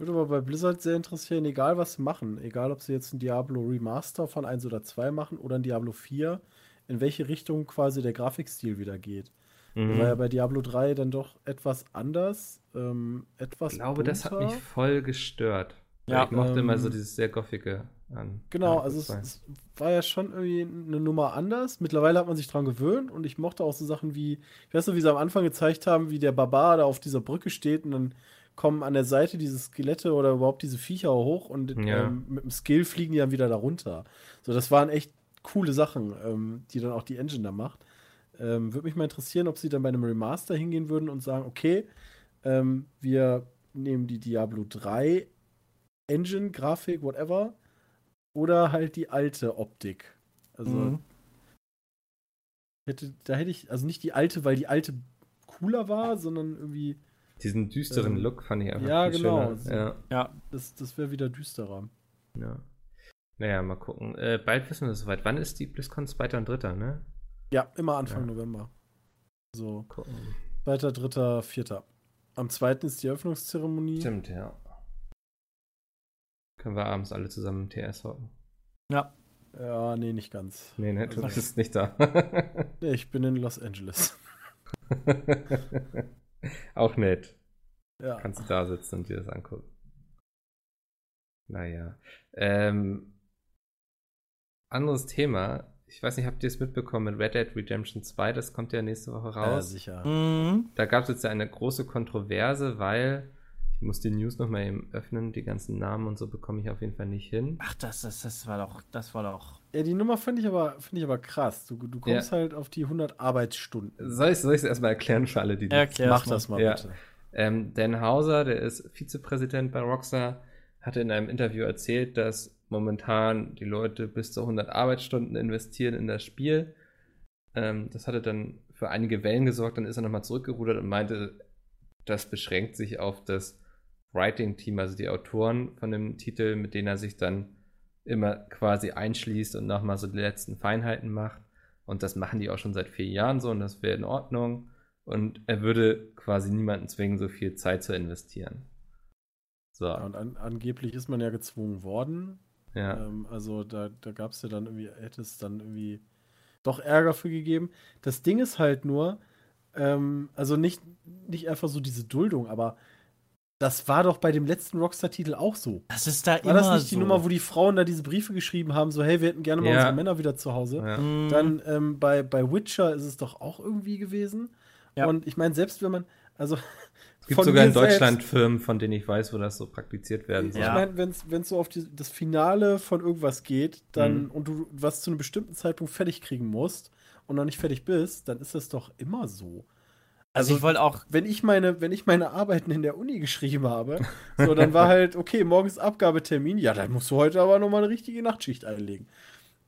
Würde aber bei Blizzard sehr interessieren, egal was sie machen, egal ob sie jetzt ein Diablo Remaster von 1 oder 2 machen oder ein Diablo 4, in welche Richtung quasi der Grafikstil wieder geht. Mhm. War ja bei Diablo 3 dann doch etwas anders, ähm, etwas Ich glaube, bunter. das hat mich voll gestört. Ja, ich mochte ähm, immer so dieses sehr goffige an. Genau, also es, es, war ja schon irgendwie eine Nummer anders. Mittlerweile hat man sich dran gewöhnt und ich mochte auch so Sachen wie, ich weiß noch, wie sie am Anfang gezeigt haben, wie der Barbar da auf dieser Brücke steht und dann kommen an der Seite diese Skelette oder überhaupt diese Viecher hoch und ja. ähm, mit dem Skill fliegen die dann wieder darunter. So, das waren echt coole Sachen, ähm, die dann auch die Engine da macht. Ähm, Würde mich mal interessieren, ob sie dann bei einem Remaster hingehen würden und sagen, okay, ähm, wir nehmen die Diablo 3 Engine, Grafik, whatever, oder halt die alte Optik. Also mhm. hätte, da hätte ich, also nicht die alte, weil die alte cooler war, sondern irgendwie diesen düsteren ähm, Look fand ich einfach Ja, genau. Schöner. Ja. ja, das, das wäre wieder düsterer. Ja. Naja, mal gucken. Äh, bald wissen wir es soweit. Wann ist die BlizzCon? 2. und 3., ne? Ja, immer Anfang ja. November. So. 2., 3., 4. Am 2. ist die Eröffnungszeremonie. Stimmt, ja. Können wir abends alle zusammen im TS hocken. Ja. Ja, nee, nicht ganz. Nee, ne, du also, bist nicht da. nee, ich bin in Los Angeles. Auch nett. Ja. Kannst du da sitzen und dir das angucken. Naja. Ähm, anderes Thema. Ich weiß nicht, habt ihr es mitbekommen mit Red Dead Redemption 2? Das kommt ja nächste Woche raus. Ja, sicher. Mhm. Da gab es jetzt ja eine große Kontroverse, weil, Ich muss die News nochmal eben öffnen. Die ganzen Namen und so bekomme ich auf jeden Fall nicht hin. Ach, das, das, das war doch, das war doch. Ja, die Nummer finde ich aber, finde ich aber krass. Du, du kommst ja. halt auf die 100 Arbeitsstunden. Soll ich es erstmal erklären für alle, die Erklär Mach das mal, ja. bitte. Ähm, Dan Hauser, der ist Vizepräsident bei Rockstar, hatte in einem Interview erzählt, dass momentan die Leute bis zu 100 Arbeitsstunden investieren in das Spiel. Ähm, das hatte dann für einige Wellen gesorgt, dann ist er nochmal zurückgerudert und meinte, das beschränkt sich auf das Writing-Team, also die Autoren von dem Titel, mit denen er sich dann immer quasi einschließt und nochmal so die letzten Feinheiten macht. Und das machen die auch schon seit vier Jahren so und das wäre in Ordnung. Und er würde quasi niemanden zwingen, so viel Zeit zu investieren. So. Ja, und an, angeblich ist man ja gezwungen worden. Ja. Ähm, also da, da gab es ja dann irgendwie, hätte es dann irgendwie doch Ärger für gegeben. Das Ding ist halt nur, ähm, also nicht, nicht einfach so diese Duldung, aber das war doch bei dem letzten Rockstar-Titel auch so. Das ist da war immer War das nicht so. die Nummer, wo die Frauen da diese Briefe geschrieben haben, so, hey, wir hätten gerne mal Ja. unsere Männer wieder zu Hause? Ja. Mhm. Dann ähm, bei, bei Witcher ist es doch auch irgendwie gewesen. Ja. Und ich meine, selbst wenn man, also gibt sogar in Deutschland selbst- Firmen, von denen ich weiß, wo das so praktiziert werden soll. Ich meine, wenn es so auf die, das Finale von irgendwas geht, dann Mhm. und du was zu einem bestimmten Zeitpunkt fertig kriegen musst und noch nicht fertig bist, dann ist das doch immer so. Also ich wollte auch. Wenn ich meine, wenn ich meine Arbeiten in der Uni geschrieben habe, so dann war halt, okay, morgens Abgabetermin, ja, dann musst du heute aber nochmal eine richtige Nachtschicht einlegen.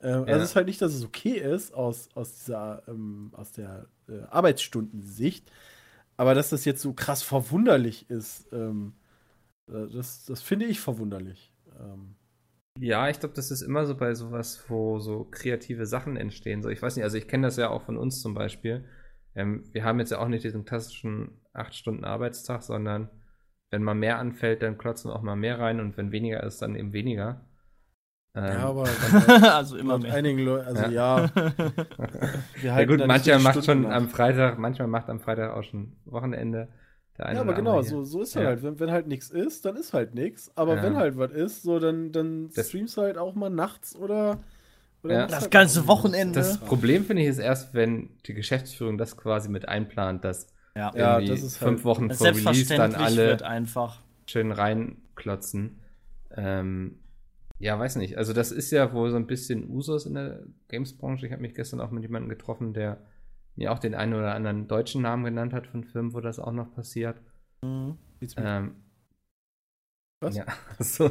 Ähm, Ja. Also es ist halt nicht, dass es okay ist aus, aus dieser, ähm, aus der äh, Arbeitsstundensicht, aber dass das jetzt so krass verwunderlich ist, ähm, äh, das, das finde ich verwunderlich. Ähm, Ja, ich glaube, das ist immer so bei sowas, wo so kreative Sachen entstehen. So, ich weiß nicht, also ich kenne das ja auch von uns zum Beispiel. Ähm, wir haben jetzt ja auch nicht diesen klassischen 8-Stunden-Arbeitstag, sondern wenn mal mehr anfällt, dann klotzen wir auch mal mehr rein und wenn weniger ist, dann eben weniger. Ähm, ja, aber dann, also immer mehr. einigen Leuten, also ja, wir ja halten gut, die macht Stunden schon nach. am Freitag, manchmal macht am Freitag auch schon Wochenende. Der eine Ja, aber genau, so, so ist Ja. halt. Wenn, wenn halt nichts ist, dann ist halt nichts. Aber Ja. wenn halt was ist, so dann, dann Das- streamst du halt auch mal nachts oder. oder Ja. Das halt ganze Wochenende. Das Problem finde ich ist erst, wenn die Geschäftsführung das quasi mit einplant, dass Ja. Ja, irgendwie das ist fünf halt- Wochen vor Release dann alle wird einfach. schön reinklotzen. Ähm, ja, weiß nicht. Also das ist ja wohl so ein bisschen Usus in der Games-Branche. Ich habe mich gestern auch mit jemandem getroffen, der mir auch den einen oder anderen deutschen Namen genannt hat von Firmen, wo das auch noch passiert. Mhm. Ähm, Was? Ja, so.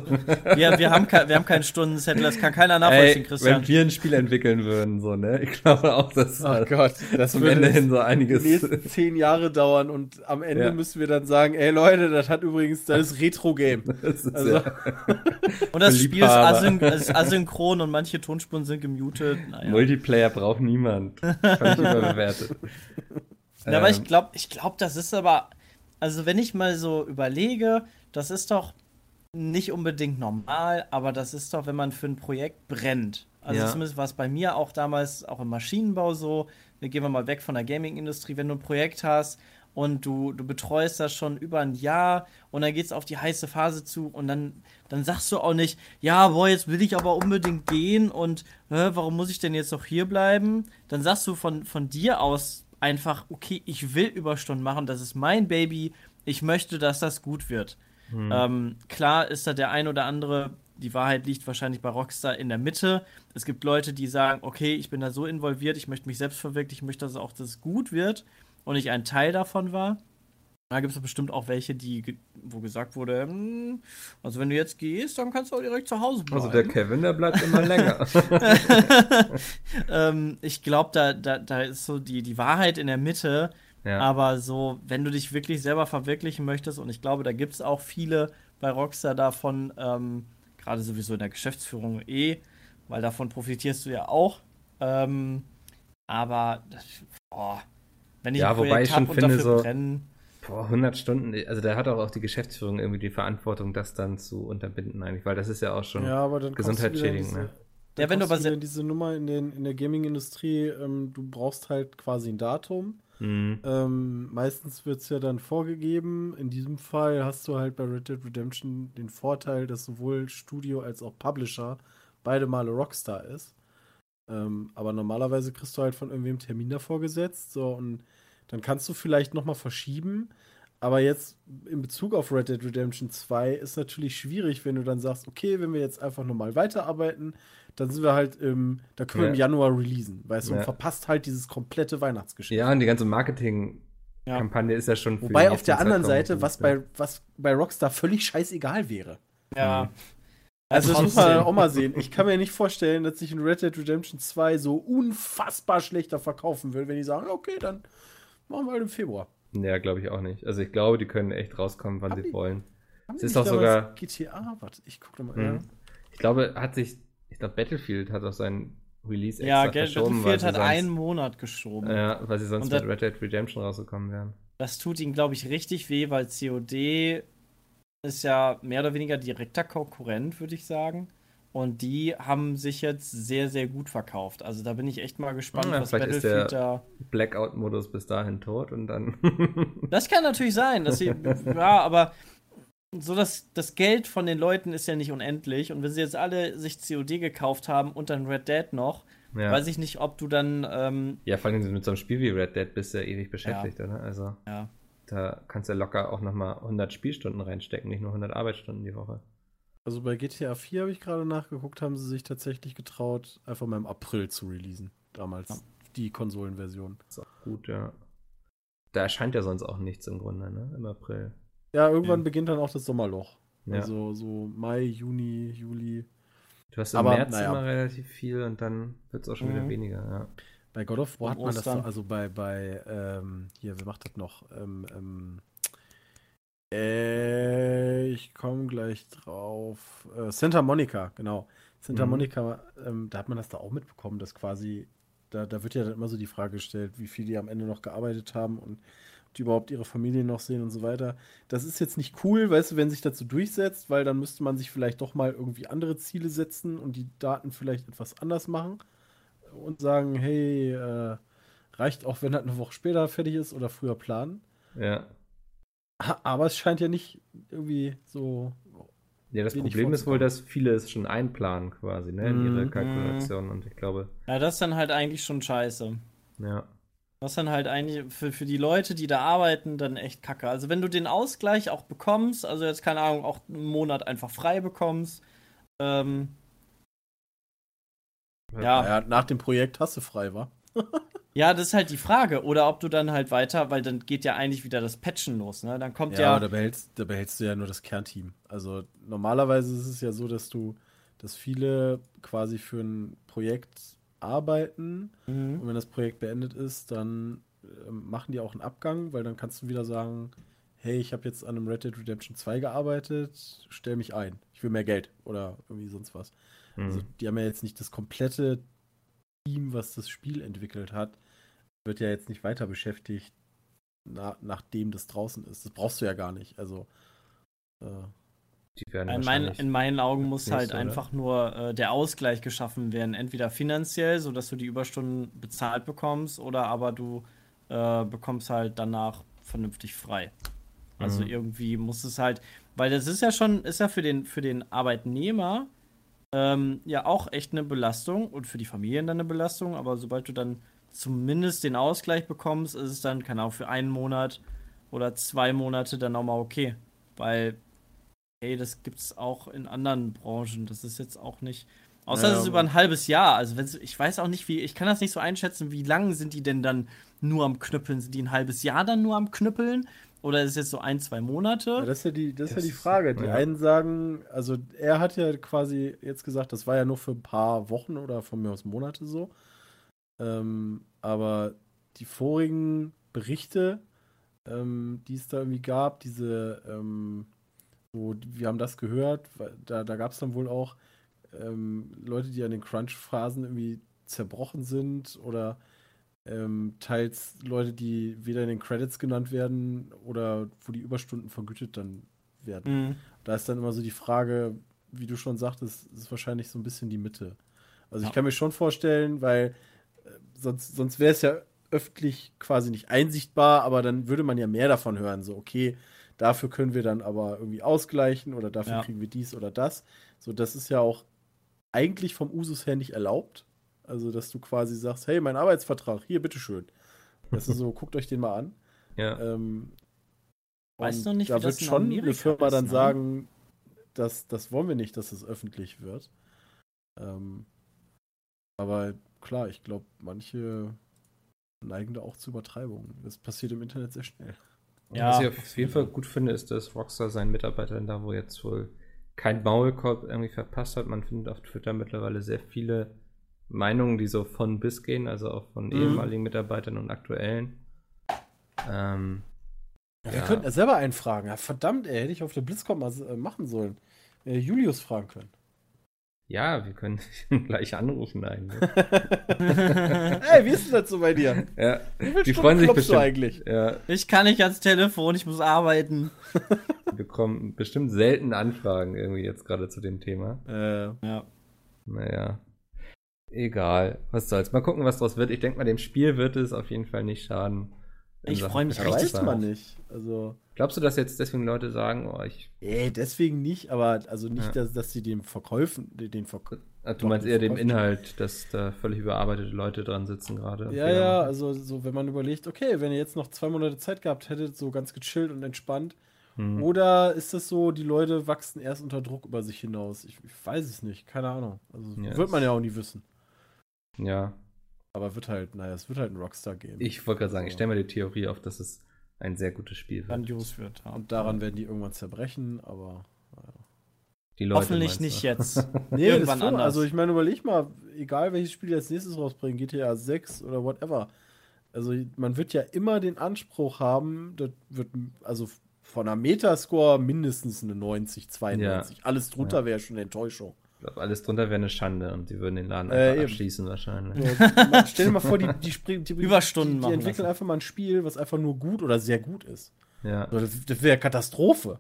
Wir, wir, haben wir haben keinen Stundenzettel, das kann keiner nachvollziehen, Ey, Christian. wenn wir ein Spiel entwickeln würden, so, ne? Ich glaube auch, dass Oh Gott, das zum würde Ende hin so die einiges. nächsten zehn Jahre dauern und am Ende Ja. müssen wir dann sagen, ey Leute, das hat übrigens, das ist Retro-Game. Also- ja Und das Spiel ist, asyn ist asynchron und manche Tonspuren sind gemutet. Naja. Multiplayer braucht niemand. Völlig überbewertet. Ja, aber ich Ähm, glaube, ich glaub, das ist aber, also wenn ich mal so überlege, das ist doch nicht unbedingt normal, aber das ist doch, wenn man für ein Projekt brennt. Also Ja. zumindest war es bei mir auch damals, auch im Maschinenbau so. Wir gehen wir mal weg von der Gaming-Industrie, wenn du ein Projekt hast und du, du betreust das schon über ein Jahr und dann geht es auf die heiße Phase zu und dann, dann sagst du auch nicht, ja, boah, jetzt will ich aber unbedingt gehen und hä, warum muss ich denn jetzt noch hier bleiben? Dann sagst du von, von dir aus einfach, okay, ich will Überstunden machen, das ist mein Baby, ich möchte, dass das gut wird. Ähm, klar ist da der ein oder andere, die Wahrheit liegt wahrscheinlich bei Rockstar in der Mitte. Es gibt Leute, die sagen, okay, ich bin da so involviert, ich möchte mich selbst verwirklichen, ich möchte, dass auch das gut wird und ich ein Teil davon war. Da gibt es bestimmt auch welche, die, wo gesagt wurde, hm, also wenn du jetzt gehst, dann kannst du auch direkt zu Hause bleiben. Also der Kevin, der bleibt immer länger. ähm, ich glaube, da, da, da ist so die, die Wahrheit in der Mitte. Ja. Aber so, wenn du dich wirklich selber verwirklichen möchtest, und ich glaube, da gibt es auch viele bei Rockstar davon, ähm, gerade sowieso in der Geschäftsführung eh, weil davon profitierst du ja auch. Ähm, aber, das, boah, wenn ich Ja, ein wobei Projekt ich schon finde, dafür so- brennen, Boah, 100 Stunden, also da hat auch, auch die Geschäftsführung irgendwie die Verantwortung, das dann zu unterbinden eigentlich, weil das ist ja auch schon Ja, aber Ja, wenn du aber wieder diese Nummer in, den, in der Gaming-Industrie, ähm, du brauchst halt quasi ein Datum. Mhm. Ähm, meistens wird es ja dann vorgegeben. In diesem Fall hast du halt bei Red Dead Redemption den Vorteil, dass sowohl Studio als auch Publisher beide Male Rockstar ist. Ähm, aber normalerweise kriegst du halt von irgendwem Termin davor gesetzt. So, und dann kannst du vielleicht nochmal verschieben. Aber jetzt in Bezug auf Red Dead Redemption 2 ist natürlich schwierig, wenn du dann sagst, okay, wenn wir jetzt einfach nochmal weiterarbeiten, dann sind wir halt im, da können ja. wir im Januar releasen, weißt du, ja. und verpasst halt dieses komplette Weihnachtsgeschäft. Ja, und die ganze Marketing-Kampagne ja. ist ja schon. Wobei auf der anderen Seite, was bei, was bei Rockstar völlig scheißegal wäre. Ja. Mhm. Also, das muss man auch mal sehen. Ich kann mir nicht vorstellen, dass sich ein Red Dead Redemption 2 so unfassbar schlechter verkaufen will, wenn die sagen, okay, dann machen wir halt im Februar. Ja, glaube ich auch nicht. Also ich glaube, die können echt rauskommen, wann Hab sie ich, wollen. Es ist auch sogar. GTA, warte, ich gucke mal. Mhm. Ich glaube, hat sich ich glaube, Battlefield hat auch sein Release extra ja, verschoben. Battlefield hat sonst, einen Monat geschoben. Ja, weil sie sonst das, mit Red Dead Redemption rausgekommen wären. Das tut ihnen, glaube ich, richtig weh, weil COD ist ja mehr oder weniger direkter Konkurrent, würde ich sagen. Und die haben sich jetzt sehr, sehr gut verkauft. Also da bin ich echt mal gespannt, ja, was Battlefield ist der da. Blackout-Modus bis dahin tot und dann. das kann natürlich sein, dass sie. ja, aber so das, das Geld von den Leuten ist ja nicht unendlich. Und wenn sie jetzt alle sich COD gekauft haben und dann Red Dead noch, ja. weiß ich nicht, ob du dann. Ähm, ja, vor allem mit so einem Spiel wie Red Dead bist du ja ewig beschäftigt, ja. oder? Also, ja. da kannst du ja locker auch nochmal 100 Spielstunden reinstecken, nicht nur 100 Arbeitsstunden die Woche. Also bei GTA 4 habe ich gerade nachgeguckt, haben sie sich tatsächlich getraut, einfach mal im April zu releasen. Damals. Ja. Die Konsolenversion. Ist auch gut, ja. Da erscheint ja sonst auch nichts im Grunde, ne? Im April. Ja, irgendwann ja. beginnt dann auch das Sommerloch. Ja. Also so Mai, Juni, Juli. Du hast im Aber, März naja. immer relativ viel und dann wird es auch schon mhm. wieder weniger, ja. Bei God of War hat man das so, also bei, bei, ähm, hier, wer macht das noch? Ähm, ähm, äh, ich komme gleich drauf. Äh, Santa Monica, genau. Santa mhm. Monica, ähm, da hat man das da auch mitbekommen, dass quasi, da, da wird ja dann immer so die Frage gestellt, wie viel die am Ende noch gearbeitet haben und die überhaupt ihre Familie noch sehen und so weiter. Das ist jetzt nicht cool, weißt du, wenn sich dazu durchsetzt, weil dann müsste man sich vielleicht doch mal irgendwie andere Ziele setzen und die Daten vielleicht etwas anders machen und sagen, hey, äh, reicht auch, wenn das eine Woche später fertig ist oder früher planen. Ja. Aber es scheint ja nicht irgendwie so. Ja, das Problem ist wohl, dass viele es schon einplanen quasi, ne, in ihre mhm. Kalkulation und ich glaube. Ja, das ist dann halt eigentlich schon scheiße. Ja. Was dann halt eigentlich für, für die Leute, die da arbeiten, dann echt kacke. Also wenn du den Ausgleich auch bekommst, also jetzt keine Ahnung, auch einen Monat einfach frei bekommst, ähm, ja. ja. Nach dem Projekt hast du frei, wa? ja, das ist halt die Frage. Oder ob du dann halt weiter, weil dann geht ja eigentlich wieder das Patchen los, ne? Dann kommt ja. Ja, da behältst, da behältst du ja nur das Kernteam. Also normalerweise ist es ja so, dass du, dass viele quasi für ein Projekt arbeiten. Mhm. Und wenn das Projekt beendet ist, dann äh, machen die auch einen Abgang, weil dann kannst du wieder sagen, hey, ich habe jetzt an einem Red Dead Redemption 2 gearbeitet, stell mich ein. Ich will mehr Geld oder irgendwie sonst was. Mhm. Also die haben ja jetzt nicht das komplette Team, was das Spiel entwickelt hat, wird ja jetzt nicht weiter beschäftigt, na, nachdem das draußen ist. Das brauchst du ja gar nicht. Also äh, in, mein, in, meinen Augen muss halt oder? einfach nur äh, der Ausgleich geschaffen werden. Entweder finanziell, sodass du die Überstunden bezahlt bekommst, oder aber du äh, bekommst halt danach vernünftig frei. Also mhm. irgendwie muss es halt, weil das ist ja schon, ist ja für den, für den Arbeitnehmer ähm, ja auch echt eine Belastung und für die Familien dann eine Belastung, aber sobald du dann zumindest den Ausgleich bekommst, ist es dann, kann auch für einen Monat oder zwei Monate dann auch mal okay. Weil Hey, das gibt's auch in anderen Branchen. Das ist jetzt auch nicht. Außer ja, es ist über ein halbes Jahr. Also wenn ich weiß auch nicht, wie, ich kann das nicht so einschätzen, wie lange sind die denn dann nur am Knüppeln? Sind die ein halbes Jahr dann nur am Knüppeln? Oder ist es jetzt so ein, zwei Monate? Ja, das ist ja die, das ist ja die Frage. Die ja. einen sagen, also er hat ja quasi jetzt gesagt, das war ja nur für ein paar Wochen oder von mir aus Monate so. Ähm, aber die vorigen Berichte, ähm, die es da irgendwie gab, diese ähm, so, wir haben das gehört, da, da gab es dann wohl auch ähm, Leute, die an den Crunch-Phasen irgendwie zerbrochen sind oder ähm, teils Leute, die weder in den Credits genannt werden oder wo die Überstunden vergütet dann werden. Mhm. Da ist dann immer so die Frage, wie du schon sagtest, ist wahrscheinlich so ein bisschen die Mitte. Also ja. ich kann mir schon vorstellen, weil äh, sonst, sonst wäre es ja öffentlich quasi nicht einsichtbar, aber dann würde man ja mehr davon hören. So, okay, Dafür können wir dann aber irgendwie ausgleichen oder dafür ja. kriegen wir dies oder das. So, das ist ja auch eigentlich vom Usus her nicht erlaubt. Also, dass du quasi sagst, hey, mein Arbeitsvertrag, hier, bitteschön. Das ist so, guckt euch den mal an. Ja. Ähm, Weiß noch nicht, da wie wird das schon Amerika eine Firma ist, dann ne? sagen, das, das wollen wir nicht, dass es öffentlich wird. Ähm, aber klar, ich glaube, manche neigen da auch zu Übertreibungen. Das passiert im Internet sehr schnell. Ja, Was ich auf jeden Fall gut finde, ist, dass Rockstar seinen Mitarbeitern da, wo jetzt wohl kein Maulkorb irgendwie verpasst hat. Man findet auf Twitter mittlerweile sehr viele Meinungen, die so von bis gehen, also auch von Mhm. ehemaligen Mitarbeitern und aktuellen. Ähm, Ja, wir Ja. könnten ja selber einen fragen. Ja, verdammt, ey, hätte ich auf der BlizzCon mal äh, machen sollen. Äh, Julius fragen können. Ja, wir können gleich anrufen eigentlich. Ey, wie ist denn das so bei dir? ja, Wie viele die freuen sich klopfst bestimmt. du eigentlich? Ja, Ich kann nicht ans Telefon, ich muss arbeiten. wir bekommen bestimmt selten Anfragen irgendwie jetzt gerade zu dem Thema. Äh, Ja. Naja. Egal. Was soll's. Mal gucken, was draus wird. Ich denke mal, dem Spiel wird es auf jeden Fall nicht schaden. Ich Sachen freu mich richtig man nicht. Also, Glaubst du, dass jetzt deswegen Leute sagen, oh, ich. ey, deswegen nicht, aber also nicht, Ja. dass, dass sie den Verkäufen, den Ah, Du Doch, meinst eher dem Verkäufen. Inhalt, dass da völlig überarbeitete Leute dran sitzen gerade. Ja, ja, machen? also so, wenn man überlegt, okay, wenn ihr jetzt noch zwei Monate Zeit gehabt hättet, so ganz gechillt und entspannt, Hm. oder ist das so, die Leute wachsen erst unter Druck über sich hinaus? Ich, ich weiß es nicht, keine Ahnung. Also Ja, wird man ja auch nie wissen. Ja. Aber wird halt, naja, es wird halt ein Rockstar-Game. Ich wollte gerade sagen, ich stelle mir die Theorie auf, dass es ein sehr gutes Spiel wird. Grandios wird. Ja. Und daran werden die irgendwann zerbrechen, aber. Die Leute, Hoffentlich nicht jetzt. Nee, Irgendwann anders. Also ich meine, überleg mal, egal welches Spiel als nächstes rausbringen, GTA 6 oder whatever. Also man wird ja immer den Anspruch haben, das wird also von einer Metascore mindestens eine 90, 92. Alles drunter Ja. wäre schon eine Enttäuschung. Ich glaube, alles drunter wäre eine Schande und die würden den Laden Äh, einfach eben. abschließen wahrscheinlich. Ja, stell dir mal vor, die, die, springen- die, Überstunden die, die machen entwickeln lassen. einfach mal ein Spiel, was einfach nur gut oder sehr gut ist. Ja. Das, das wäre Katastrophe.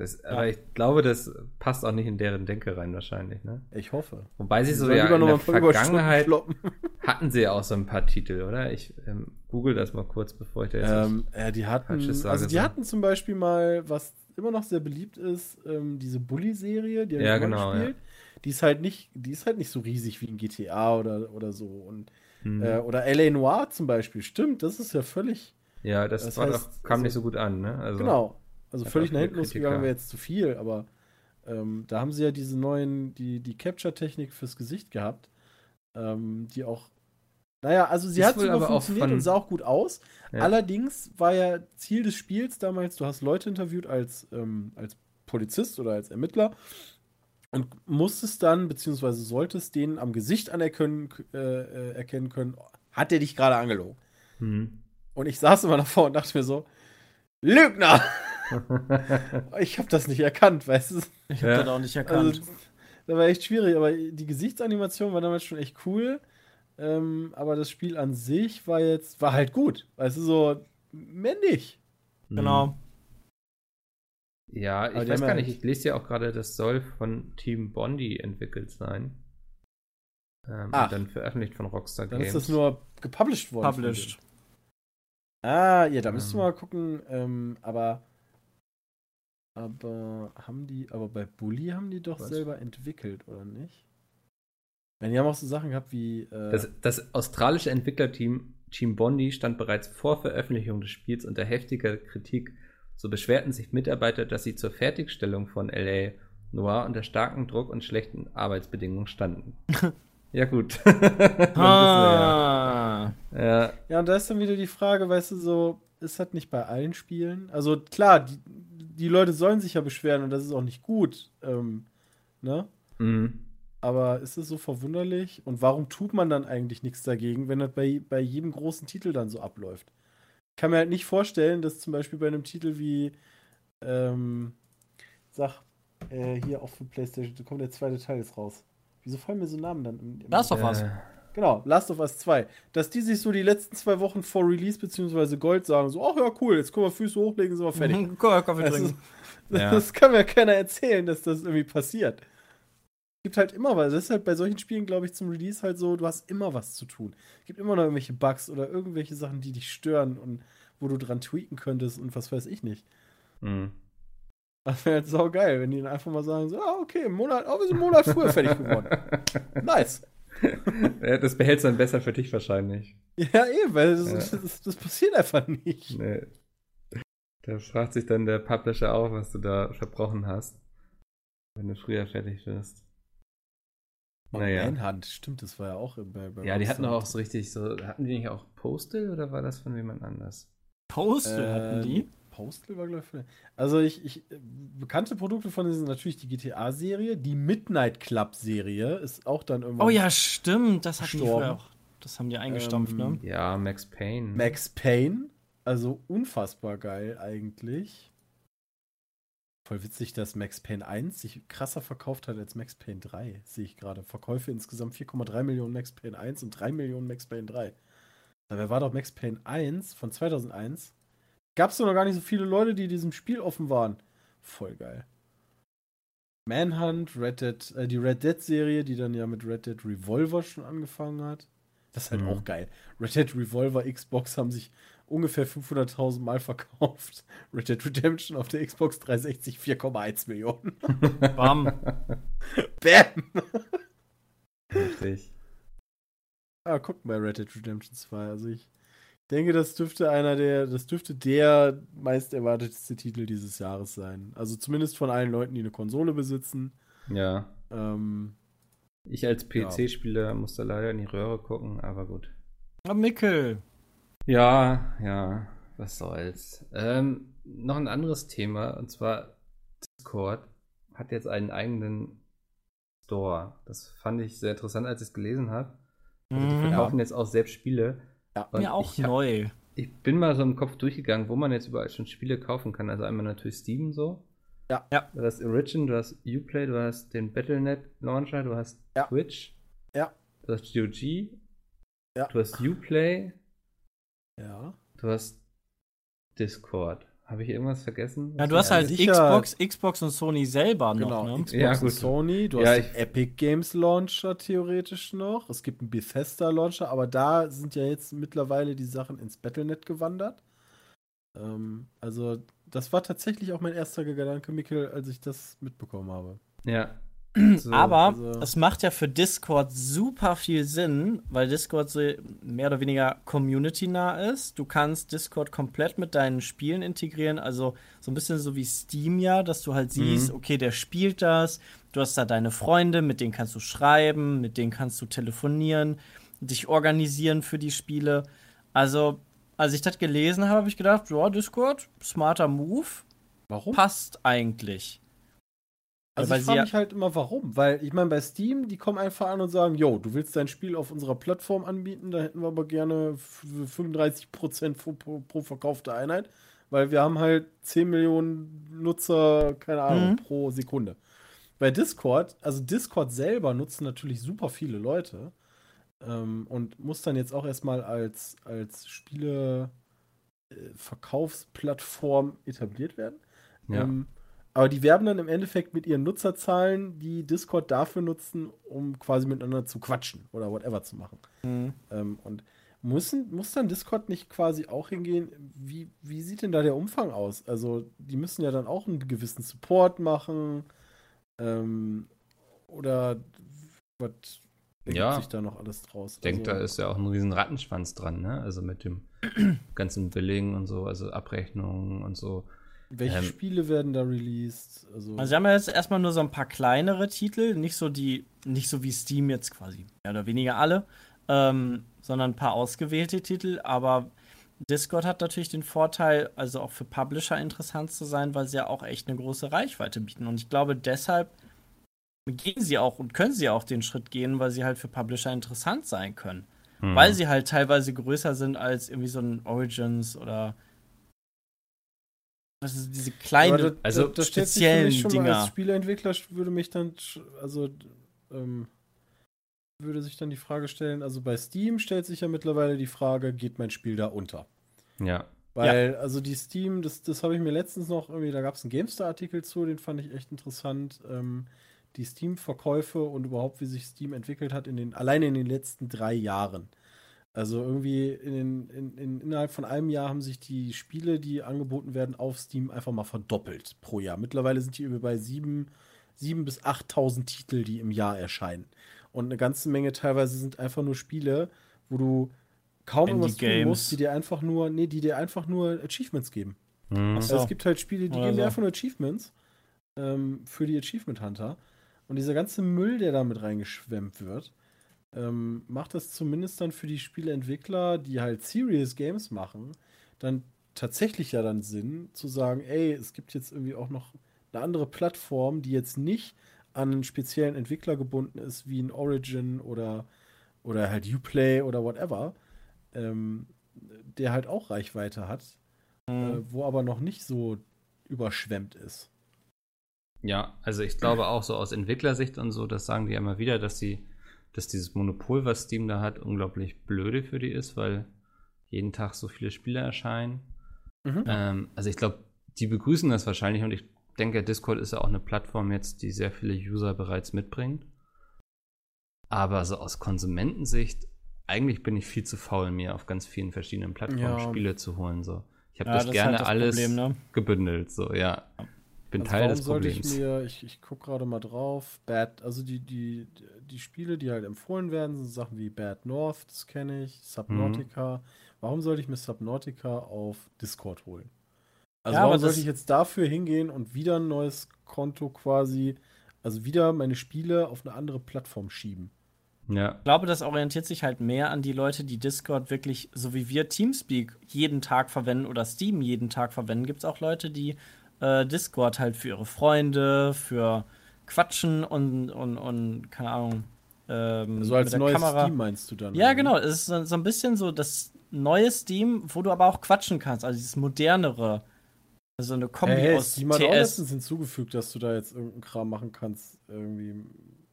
Das, aber ich glaube, das passt auch nicht in deren Denke rein wahrscheinlich, ne? Ich hoffe. Wobei sie so ja in noch der Vergangenheit hatten sie ja auch so ein paar Titel, oder? Ich ähm, google das mal kurz, bevor ich da jetzt Ähm, ja, die hatten, Falsches sage, also die so. hatten zum Beispiel mal, was immer noch sehr beliebt ist, ähm, diese Bully-Serie, die Ja, genau, gespielt. Die ist halt nicht, die ist halt nicht so riesig wie ein GTA oder, oder so. Und, Hm. äh, oder LA Noir zum Beispiel, stimmt, das ist ja völlig, ja, das, das war heißt, doch, kam nicht also- so gut an, ne? Also, genau. Also hat völlig nach hinten losgegangen wäre jetzt zu viel, aber ähm, da haben sie ja diese neuen, die, die Capture-Technik fürs Gesicht gehabt, ähm, die auch, naja, also sie Ist hat sogar funktioniert und sah auch gut aus. Ja. Allerdings war ja Ziel des Spiels damals, du hast Leute interviewt als, ähm, als Polizist oder als Ermittler und musstest dann, beziehungsweise solltest denen am Gesicht anerkennen, äh, äh, erkennen können, hat der dich gerade angelogen. Hm. Und ich saß immer davor und dachte mir so, Lügner! ich habe das nicht erkannt, weißt du? Ich Ja. hab das auch nicht erkannt. Also, das war echt schwierig, aber die Gesichtsanimation war damals schon echt cool. Ähm, aber das Spiel an sich war jetzt, war halt gut. Weißt du, so männlich. genau. Ja, ich Aber weiß gar ja- nicht, ich lese ja auch gerade, das soll von Team Bondi entwickelt sein. Ähm, Ach. und dann veröffentlicht von Rockstar Dann Games. ist das nur gepublished worden. Published. Ah, ja, da müsst ihr Ähm. mal gucken. Ähm, aber, aber haben die, aber bei Bully haben die doch Was? selber entwickelt, oder nicht? Wenn die haben auch so Sachen gehabt wie. Äh, Das, das australische Entwicklerteam Team Bondi stand bereits vor Veröffentlichung des Spiels unter heftiger Kritik. So beschwerten sich Mitarbeiter, dass sie zur Fertigstellung von LA Noir unter starkem Druck und schlechten Arbeitsbedingungen standen. ja, gut. Ah. ja. ja. Ja, und da ist dann wieder die Frage, weißt du, so, ist das nicht bei allen Spielen? Also klar, die, die Leute sollen sich ja beschweren und das ist auch nicht gut, ähm, ne? Mhm. Aber ist es so verwunderlich? Und warum tut man dann eigentlich nichts dagegen, wenn das bei, bei jedem großen Titel dann so abläuft? Ich kann mir halt nicht vorstellen, dass zum Beispiel bei einem Titel wie, ähm, sag, äh, hier auch für PlayStation, da kommt der zweite Teil jetzt raus. Wieso fallen mir so Namen dann? Im, im Last of Us. Genau, Last of Us 2. Dass die sich so die letzten zwei Wochen vor Release beziehungsweise Gold sagen, so, ach ja, cool, jetzt können wir Füße hochlegen, sind wir fertig. Mhm, Kaffee Das, trinken. ist, Ja. das kann mir keiner erzählen, dass das irgendwie passiert. Es gibt halt immer was. Das ist halt bei solchen Spielen, glaube ich, zum Release halt so, du hast immer was zu tun. Es gibt immer noch irgendwelche Bugs oder irgendwelche Sachen, die dich stören und wo du dran tweaken könntest und was weiß ich nicht. mhm. Das wäre halt sau geil, wenn die dann einfach mal sagen, so, ah, okay, im Monat, oh, wir sind einen Monat früher fertig geworden. Nice. ja, das behältst du dann besser für dich wahrscheinlich. Ja, eben, weil das, Ja. Das, das, passiert einfach nicht. Nee. Da fragt sich dann der Publisher auch, was du da verbrochen hast. Wenn du früher fertig wirst. Naja. Manhunt, stimmt, das war ja auch bei, bei Ja, die hatten auch so richtig so. Hatten die nicht auch Postal oder war das von jemand anders? Postal äh, hatten die? Postal war, glaube ich. Also, ich, ich, bekannte Produkte von denen sind natürlich die GTA-Serie. Die Midnight Club-Serie ist auch dann irgendwann. Oh ja, stimmt, das hatten die auch. Das haben die eingestampft, ne? ähm, ne? Ja, Max Payne. Max Payne. Also unfassbar geil eigentlich. Voll witzig, dass Max Payne 1 sich krasser verkauft hat als Max Payne 3, sehe ich gerade. Verkäufe insgesamt 4,3 Millionen Max Payne 1 und 3 Millionen Max Payne 3. Dabei war doch Max Payne 1 von 2001. Gab es doch noch gar nicht so viele Leute, die diesem Spiel offen waren. Voll geil. Manhunt, Red Dead, äh, die Red Dead Serie, die dann ja mit Red Dead Revolver schon angefangen hat. Das ist halt mhm. auch geil. Red Dead Revolver, Xbox haben sich ungefähr 500.000 Mal verkauft. Red Dead Redemption auf der Xbox 360 4,1 Millionen. Bam. Bam. Richtig. Ah, guck mal, Red Dead Redemption 2. Also ich denke, das dürfte einer der, das dürfte der meist erwartetste Titel dieses Jahres sein. Also zumindest von allen Leuten, die eine Konsole besitzen. Ja. Ähm, ich als PC-Spieler ja. muss da leider in die Röhre gucken, aber gut. Ah, Mickel. Ja, ja, was soll's. Ähm, noch ein anderes Thema, und zwar Discord hat jetzt einen eigenen Store. Das fand ich sehr interessant, als ich es gelesen habe. Also die mhm. verkaufen ja. jetzt auch selbst Spiele. Ja, mir auch ich hab, neu. Ich bin mal so im Kopf durchgegangen, wo man jetzt überall schon Spiele kaufen kann. Also einmal natürlich Steam so. Ja. ja. Du hast Origin, du hast Uplay, du hast den Battlenet Launcher, du hast ja. Twitch. Ja. Du hast GOG. Ja. Du hast Uplay. Ja. Du hast Discord. Habe ich irgendwas vergessen? Ja, du hast halt sicher. Xbox, Xbox und Sony selber genau, noch, ne? Xbox ja, gut. und Sony, du ja, hast Epic Games Launcher theoretisch noch. Es gibt einen Bethesda Launcher, aber da sind ja jetzt mittlerweile die Sachen ins Battlenet gewandert. Ähm, also, das war tatsächlich auch mein erster Gedanke, Mikkel, als ich das mitbekommen habe. Ja, so, Aber also. es macht ja für Discord super viel Sinn, weil Discord so mehr oder weniger community-nah ist. Du kannst Discord komplett mit deinen Spielen integrieren, also so ein bisschen so wie Steam ja, dass du halt siehst, mhm. okay, der spielt das, du hast da deine Freunde, mit denen kannst du schreiben, mit denen kannst du telefonieren, dich organisieren für die Spiele. Also, als ich das gelesen habe, habe ich gedacht, ja, Discord, smarter Move. Warum? Passt eigentlich. Also ich frage mich halt immer, warum. Weil ich meine, bei Steam, die kommen einfach an und sagen, yo, du willst dein Spiel auf unserer Plattform anbieten, da hätten wir aber gerne 35% pro, pro, pro verkaufte Einheit, weil wir haben halt 10 Millionen Nutzer, keine Ahnung, mhm. pro Sekunde. Bei Discord, also Discord selber nutzen natürlich super viele Leute ähm, und muss dann jetzt auch erstmal als, als Spiele-Verkaufsplattform äh, etabliert werden. Ja. Ähm, aber die werben dann im Endeffekt mit ihren Nutzerzahlen, die Discord dafür nutzen, um quasi miteinander zu quatschen oder whatever zu machen. Mhm. Ähm, und müssen, muss dann Discord nicht quasi auch hingehen? Wie, wie sieht denn da der Umfang aus? Also, die müssen ja dann auch einen gewissen Support machen. Ähm, oder was ja, sich da noch alles draus? Ich denke, also, da ist ja auch ein riesen Rattenschwanz dran, ne? Also mit dem ganzen Billing und so, also Abrechnungen und so. Welche ähm, Spiele werden da released? Also, also, sie haben ja jetzt erstmal nur so ein paar kleinere Titel, nicht so die, nicht so wie Steam jetzt quasi, mehr oder weniger alle, ähm, sondern ein paar ausgewählte Titel, aber Discord hat natürlich den Vorteil, also auch für Publisher interessant zu sein, weil sie ja auch echt eine große Reichweite bieten. Und ich glaube, deshalb gehen sie auch und können sie auch den Schritt gehen, weil sie halt für Publisher interessant sein können. Hm. Weil sie halt teilweise größer sind als irgendwie so ein Origins oder das ist diese kleinen, da, also da, da speziellen schon Dinger. Mal als Spieleentwickler würde mich dann, also ähm, würde sich dann die Frage stellen, also bei Steam stellt sich ja mittlerweile die Frage, geht mein Spiel da unter? Ja. Weil, ja. also die Steam, das, das habe ich mir letztens noch irgendwie, da gab es einen GameStar-Artikel zu, den fand ich echt interessant. Ähm, die Steam-Verkäufe und überhaupt, wie sich Steam entwickelt hat, in den, alleine in den letzten drei Jahren. Also irgendwie in, in, in, innerhalb von einem Jahr haben sich die Spiele, die angeboten werden auf Steam, einfach mal verdoppelt pro Jahr. Mittlerweile sind die über bei sieben, sieben bis 8.000 Titel, die im Jahr erscheinen. Und eine ganze Menge teilweise sind einfach nur Spiele, wo du kaum irgendwas tun musst, die dir einfach nur, nee, die dir einfach nur Achievements geben. Mhm. Also es gibt halt Spiele, die geben dir einfach nur Achievements ähm, für die Achievement Hunter. Und dieser ganze Müll, der da mit reingeschwemmt wird, ähm, macht das zumindest dann für die Spieleentwickler, die halt Serious Games machen, dann tatsächlich ja dann Sinn zu sagen, ey, es gibt jetzt irgendwie auch noch eine andere Plattform, die jetzt nicht an einen speziellen Entwickler gebunden ist, wie ein Origin oder, oder halt Uplay oder whatever, ähm, der halt auch Reichweite hat, mhm. äh, wo aber noch nicht so überschwemmt ist. Ja, also ich glaube auch so aus Entwicklersicht und so, das sagen die immer wieder, dass sie, dass dieses Monopol, was Steam da hat, unglaublich blöde für die ist, weil jeden Tag so viele Spiele erscheinen. Mhm. Ähm, also ich glaube, die begrüßen das wahrscheinlich und ich denke, Discord ist ja auch eine Plattform jetzt, die sehr viele User bereits mitbringt. Aber so aus Konsumentensicht, eigentlich bin ich viel zu faul, mir auf ganz vielen verschiedenen Plattformen ja. Spiele zu holen. So. Ich habe ja, das, das, gerne halt das alles Problem, ne? gebündelt. So, ja. Bin also Teil des Problems. Ich, mir, ich, ich gucke gerade mal drauf. Bad, also die, die, die Spiele, die halt empfohlen werden, sind Sachen wie Bad North, das kenne ich, Subnautica. Mhm. Warum sollte ich mir Subnautica auf Discord holen? Also ja, warum sollte ich jetzt dafür hingehen und wieder ein neues Konto quasi, also wieder meine Spiele auf eine andere Plattform schieben? Ja. Ich glaube, das orientiert sich halt mehr an die Leute, die Discord wirklich, so wie wir Teamspeak jeden Tag verwenden oder Steam jeden Tag verwenden, gibt es auch Leute, die äh, Discord halt für ihre Freunde, für Quatschen und, und, und keine Ahnung. Ähm, so als neues Kamera. Steam meinst du dann? Ja, oder? genau. Es ist so, so ein bisschen so das neue Steam, wo du aber auch quatschen kannst, also dieses modernere. Also eine Kombi hey, aus Steam hat auch letztens hinzugefügt, dass du da jetzt irgendeinen Kram machen kannst. Irgendwie.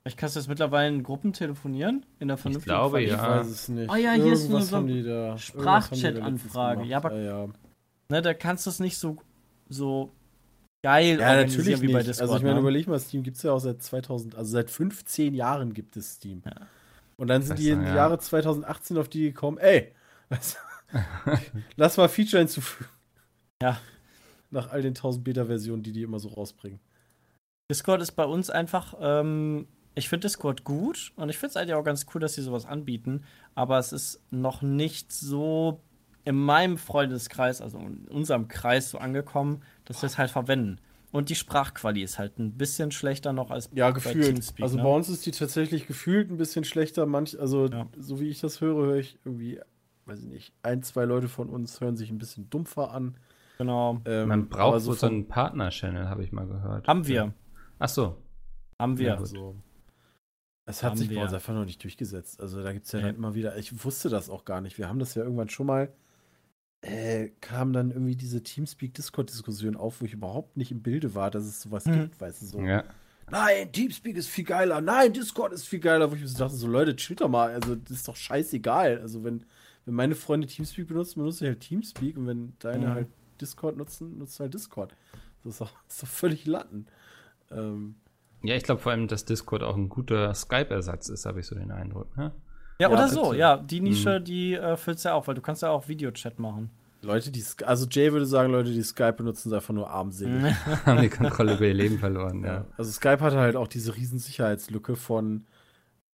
Ich kannst du jetzt mittlerweile in Gruppen telefonieren? In der vernünftigen Ich glaube, ja. Ich weiß es nicht. Oh ja, hier Irgendwas ist nur so eine Sprachchat-Anfrage. Ja, aber ja, ja. Ne, da kannst du es nicht so, so geil ja, natürlich wie bei Discord. Also ich meine, ne? überleg mal, Steam gibt es ja auch seit 2000, also seit 15 Jahren gibt es Steam. Ja. Und dann sind die im ja. Jahre 2018 auf die gekommen, ey, lass mal Feature hinzufügen. Ja nach all den 1000 Beta-Versionen, die die immer so rausbringen. Discord ist bei uns einfach, ähm, ich finde Discord gut und ich finde es eigentlich auch ganz cool, dass sie sowas anbieten, aber es ist noch nicht so in meinem Freundeskreis, also in unserem Kreis so angekommen, dass wir es halt verwenden. Und die Sprachqualität ist halt ein bisschen schlechter noch als ja, gefühlt. bei Teamspeak. Also ne? bei uns ist die tatsächlich gefühlt ein bisschen schlechter. Manch, also ja. so wie ich das höre, höre ich irgendwie, weiß ich nicht, ein, zwei Leute von uns hören sich ein bisschen dumpfer an. Genau. Ähm, Man braucht so, so einen Partner-Channel, habe ich mal gehört. Haben wir. Ach so. Haben wir. Ja, also, es hat haben sich bei uns einfach noch nicht durchgesetzt. Also da gibt es ja dann immer wieder, ich wusste das auch gar nicht. Wir haben das ja irgendwann schon mal, äh, kam dann irgendwie diese Teamspeak-Discord-Diskussion auf, wo ich überhaupt nicht im Bilde war, dass es sowas hm. gibt, weißt du so. Ja. Nein, Teamspeak ist viel geiler. Nein, Discord ist viel geiler. Wo ich mir so dachte, so Leute, chill doch mal. Also, das ist doch scheißegal. Also, wenn, wenn meine Freunde Teamspeak benutzen, benutze ich halt Teamspeak. Und wenn deine mhm. halt Discord nutzen, nutzt halt Discord. Das ist doch, das ist doch völlig Latten. Ähm, ja, ich glaube vor allem, dass Discord auch ein guter Skype-Ersatz ist, habe ich so den Eindruck. Ne? Ja, ja, oder so, ja. Die Nische, mhm. die äh, füllst ja auch, weil du kannst ja auch Videochat machen. Leute, die, also Jay würde sagen, Leute, die Skype benutzen, sind einfach nur armselig. Haben die Kontrolle über ihr Leben verloren, ja. ja. Also Skype hatte halt auch diese riesen Sicherheitslücke von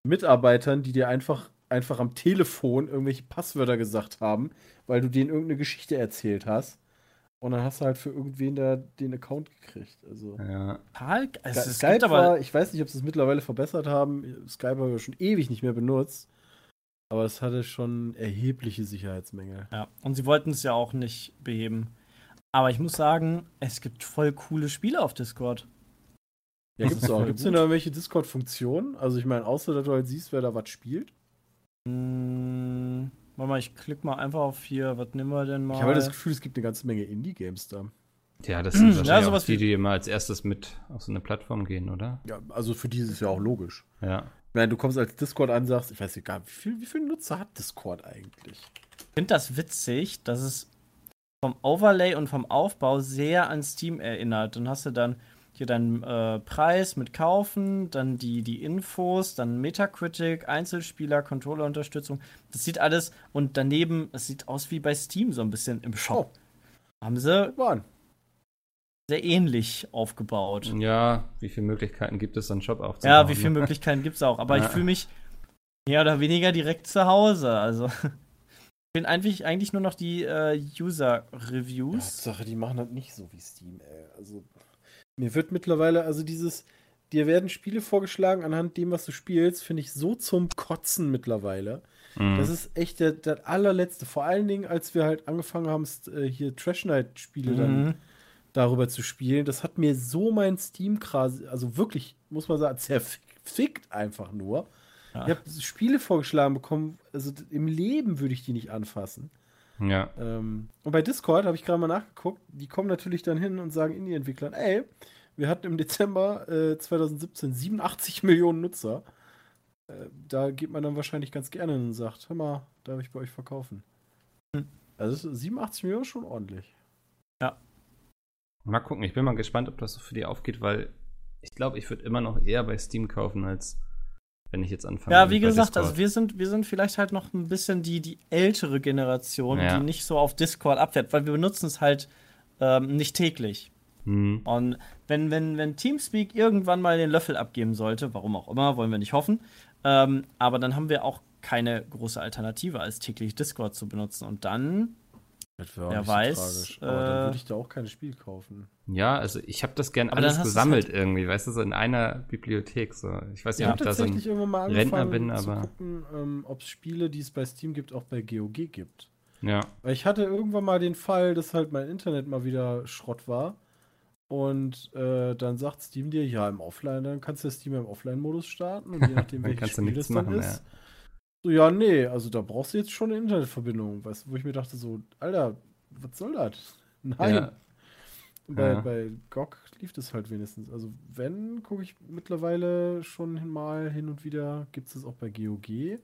Mitarbeitern, die dir einfach, einfach am Telefon irgendwelche Passwörter gesagt haben, weil du denen irgendeine Geschichte erzählt hast. Und dann hast du halt für irgendwen da den Account gekriegt. Also. Ja. Halt, also Skype war, ich weiß nicht, ob sie es mittlerweile verbessert haben. Skype haben wir schon ewig nicht mehr benutzt. Aber es hatte schon erhebliche Sicherheitsmängel. Ja, und sie wollten es ja auch nicht beheben. Aber ich muss sagen, es gibt voll coole Spiele auf Discord. Ja, gibt's auch. Gibt's denn da irgendwelche Discord-Funktionen? Also ich meine, außer dass du halt siehst, wer da was spielt? Mmh. Warte mal, ich klicke mal einfach auf hier. Was nehmen wir denn mal? Ich habe das Gefühl, es gibt eine ganze Menge Indie-Games da. Ja, das sind wahrscheinlich ja, auch die, die immer als erstes mit auf so eine Plattform gehen, oder? Ja, also für die ist es ja auch logisch. Ja. Wenn du kommst als Discord an, sagst, ich weiß nicht gar, wie viel, wie viele Nutzer hat Discord eigentlich? Ich finde das witzig, dass es vom Overlay und vom Aufbau sehr an Steam erinnert. Dann hast du dann hier deinen äh, Preis mit Kaufen, dann die, die Infos, dann Metacritic, Einzelspieler, Controllerunterstützung. Das sieht alles und daneben, es sieht aus wie bei Steam so ein bisschen im Shop. Oh. Haben sie sehr ähnlich aufgebaut. Ja, wie viele Möglichkeiten gibt es, einen Shop aufzubauen? Ja, wie viele ne? Möglichkeiten gibt es auch. Aber ja. ich fühle mich mehr oder weniger direkt zu Hause. Also bin eigentlich, eigentlich nur noch die äh, User-Reviews. Sache, die machen das nicht so wie Steam, ey. Also, mir wird mittlerweile, also dieses, dir werden Spiele vorgeschlagen anhand dem, was du spielst, finde ich so zum Kotzen mittlerweile. Mhm. Das ist echt der, der, allerletzte. Vor allen Dingen, als wir halt angefangen haben, äh, hier Trash Night-Spiele mhm. dann darüber zu spielen. Das hat mir so mein Steam quasi, also wirklich, muss man sagen, zerfickt einfach nur. Ja. Ich habe Spiele vorgeschlagen bekommen, also im Leben würde ich die nicht anfassen. Ja. Ähm, und bei Discord habe ich gerade mal nachgeguckt, die kommen natürlich dann hin und sagen Indie-Entwicklern, ey, wir hatten im Dezember äh, 2017 87 Millionen Nutzer. Äh, da geht man dann wahrscheinlich ganz gerne hin und sagt, hör mal, darf ich bei euch verkaufen? Hm. Also 87 Millionen ist schon ordentlich. Ja. Mal gucken, ich bin mal gespannt, ob das so für die aufgeht, weil ich glaube, ich würde immer noch eher bei Steam kaufen als wenn ich jetzt anfange. Ja, wie gesagt, also wir sind, wir sind vielleicht halt noch ein bisschen die, die ältere Generation, ja. die nicht so auf Discord abfährt, weil wir benutzen es halt ähm, nicht täglich. Mhm. Und wenn, wenn, wenn Teamspeak irgendwann mal den Löffel abgeben sollte, warum auch immer, wollen wir nicht hoffen, ähm, aber dann haben wir auch keine große Alternative als täglich Discord zu benutzen. Und dann Wer weiß. So äh, aber dann würde ich da auch kein Spiel kaufen. Ja, also ich habe das gern alles gesammelt halt irgendwie, weißt du, so in einer Bibliothek. So. Ich weiß nicht, ja, ob ich da so ein Rentner bin, aber. gucken, ähm, ob es Spiele, die es bei Steam gibt, auch bei GOG gibt. Ja. Weil ich hatte irgendwann mal den Fall, dass halt mein Internet mal wieder Schrott war. Und äh, dann sagt Steam dir, ja, im Offline, dann kannst du Steam im Offline-Modus starten. Und je nachdem, welches Spiel das dann machen, ist, ja so, ja, nee, also da brauchst du jetzt schon eine Internetverbindung, weißt wo ich mir dachte, so, Alter, was soll das? Nein. Ja. Bei, ja. bei GOG lief das halt wenigstens. Also, wenn, gucke ich mittlerweile schon mal hin und wieder, gibt es das auch bei GOG.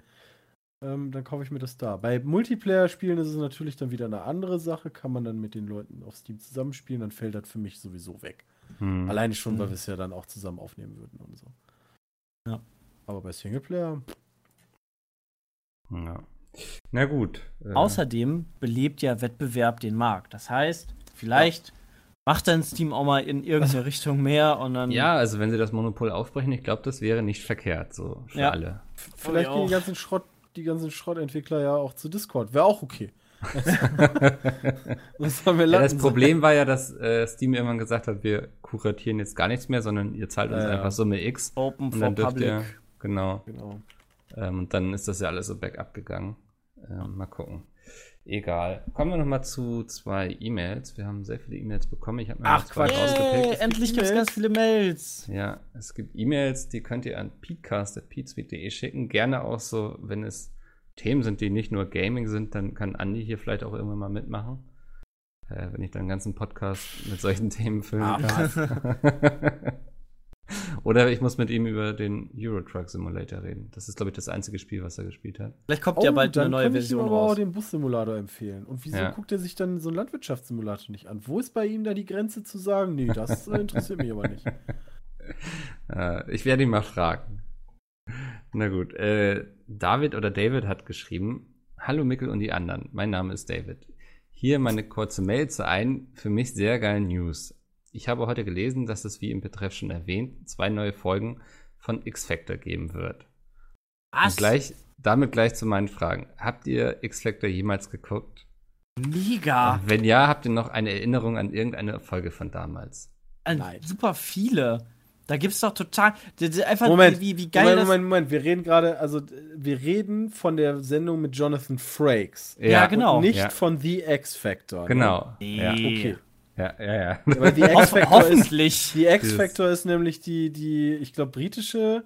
Ähm, dann kaufe ich mir das da. Bei Multiplayer-Spielen ist es natürlich dann wieder eine andere Sache. Kann man dann mit den Leuten auf Steam zusammenspielen, dann fällt das für mich sowieso weg. Hm. Alleine schon, hm. weil wir es ja dann auch zusammen aufnehmen würden und so. Ja. Aber bei Singleplayer, ja. Na gut. Äh. Außerdem belebt ja Wettbewerb den Markt. Das heißt, vielleicht ja. macht dann Steam auch mal in irgendeine Richtung mehr und dann. Ja, also wenn sie das Monopol aufbrechen, ich glaube, das wäre nicht verkehrt, so für ja. alle. Vielleicht gehen die ganzen Schrott, die ganzen Schrottentwickler ja auch zu Discord. Wäre auch okay. das, ja, das Problem war ja, dass äh, Steam irgendwann gesagt hat, wir kuratieren jetzt gar nichts mehr, sondern ihr zahlt uns ja, einfach Summe X. Open und dann dürft public. ihr, genau. genau. Ähm, und dann ist das ja alles so backup gegangen. Ähm, mal gucken. Egal. Kommen wir noch mal zu zwei E-Mails. Wir haben sehr viele E-Mails bekommen. Ich habe mir Ach, zwei Yay, rausgepickt. Endlich gibt es ganz viele Mails. Ja, es gibt E-Mails, die könnt ihr an peatcast.peatsweet.de schicken. Gerne auch so, wenn es Themen sind, die nicht nur Gaming sind, dann kann Andi hier vielleicht auch irgendwann mal mitmachen. Äh, wenn ich dann einen ganzen Podcast mit solchen Themen füllen ah, kann. Oder ich muss mit ihm über den Euro Truck Simulator reden. Das ist, glaube ich, das einzige Spiel, was er gespielt hat. Vielleicht kommt oh, ja bald eine neue Version raus. Ich aber auch den Bus-Simulator empfehlen. Und wieso ja. guckt er sich dann so einen Landwirtschaftssimulator nicht an? Wo ist bei ihm da die Grenze zu sagen, nee, das äh, interessiert mich aber nicht. Äh, ich werde ihn mal fragen. Na gut. Äh, David oder David hat geschrieben: Hallo Mickel und die anderen. Mein Name ist David. Hier meine kurze Mail zu einem für mich sehr geilen News. Ich habe heute gelesen, dass es, wie im Betreff schon erwähnt, zwei neue Folgen von X-Factor geben wird. Was? Und gleich, damit gleich zu meinen Fragen. Habt ihr X-Factor jemals geguckt? Mega. Wenn ja, habt ihr noch eine Erinnerung an irgendeine Folge von damals? An super viele. Da gibt es doch total. Einfach Moment, wie, wie geil Moment, Moment, Moment. Wir reden gerade, also wir reden von der Sendung mit Jonathan Frakes. Ja, ja genau. Und nicht ja. von The X Factor. Ne? Genau. Nee. Ja. Okay. Ja, ja, ja. Aber die X-Factor ist, die X-Factor ist nämlich die, die, ich glaube, britische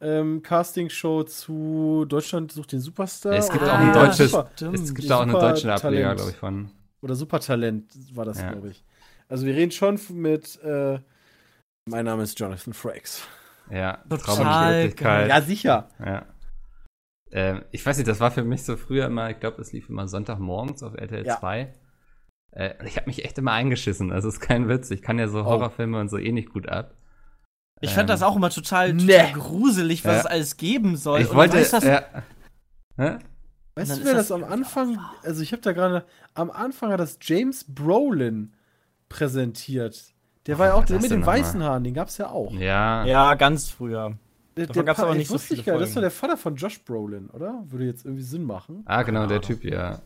ähm, Castingshow zu Deutschland sucht den Superstar. Es gibt auch ein deutsches, es gibt auch einen deutschen Ableger, glaube ich, von. Oder Supertalent war das, ja. glaube ich. Also wir reden schon mit, äh, mein Name ist Jonathan Frakes. Ja, Traumwirklichkeit. Ja, sicher. Ja. Ähm, ich weiß nicht, das war für mich so früher immer, ich glaube, es lief immer Sonntagmorgens auf RTL ja. 2. Äh, ich habe mich echt immer eingeschissen. Also ist kein Witz. Ich kann ja so oh. Horrorfilme und so eh nicht gut ab. Ich ähm, fand das auch immer total, total nee. gruselig, was ja. es alles geben soll. Ich und wollte. Weißt, das, ja. weißt du, wer das, das am Anfang. Also, ich habe da gerade. Am Anfang hat das James Brolin präsentiert. Der war ja auch der mit den weißen Haaren, den gab's ja auch. Ja. Ja, ganz früher. Der, Davon der gab's aber nicht so wusste ich viele gar nicht. Das Folgen. der Vater von Josh Brolin, oder? Würde jetzt irgendwie Sinn machen. Ah, genau, der Ahnung. Typ, ja.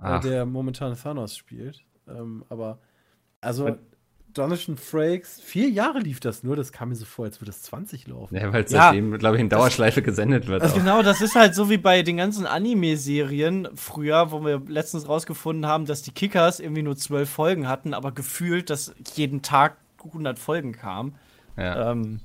Äh, Ach, der momentan Thanos spielt. Ähm, aber, also, Und- Jonathan Frakes, vier Jahre lief das nur. Das kam mir so vor, als würde es 20 laufen. ja, weil Ja. seitdem, glaube ich, in Dauerschleife gesendet wird. Also auch. genau, das ist halt so wie bei den ganzen Anime-Serien früher, wo wir letztens rausgefunden haben, dass die Kickers irgendwie nur zwölf Folgen hatten, aber gefühlt, dass jeden Tag 100 Folgen kamen. Ja. Ähm,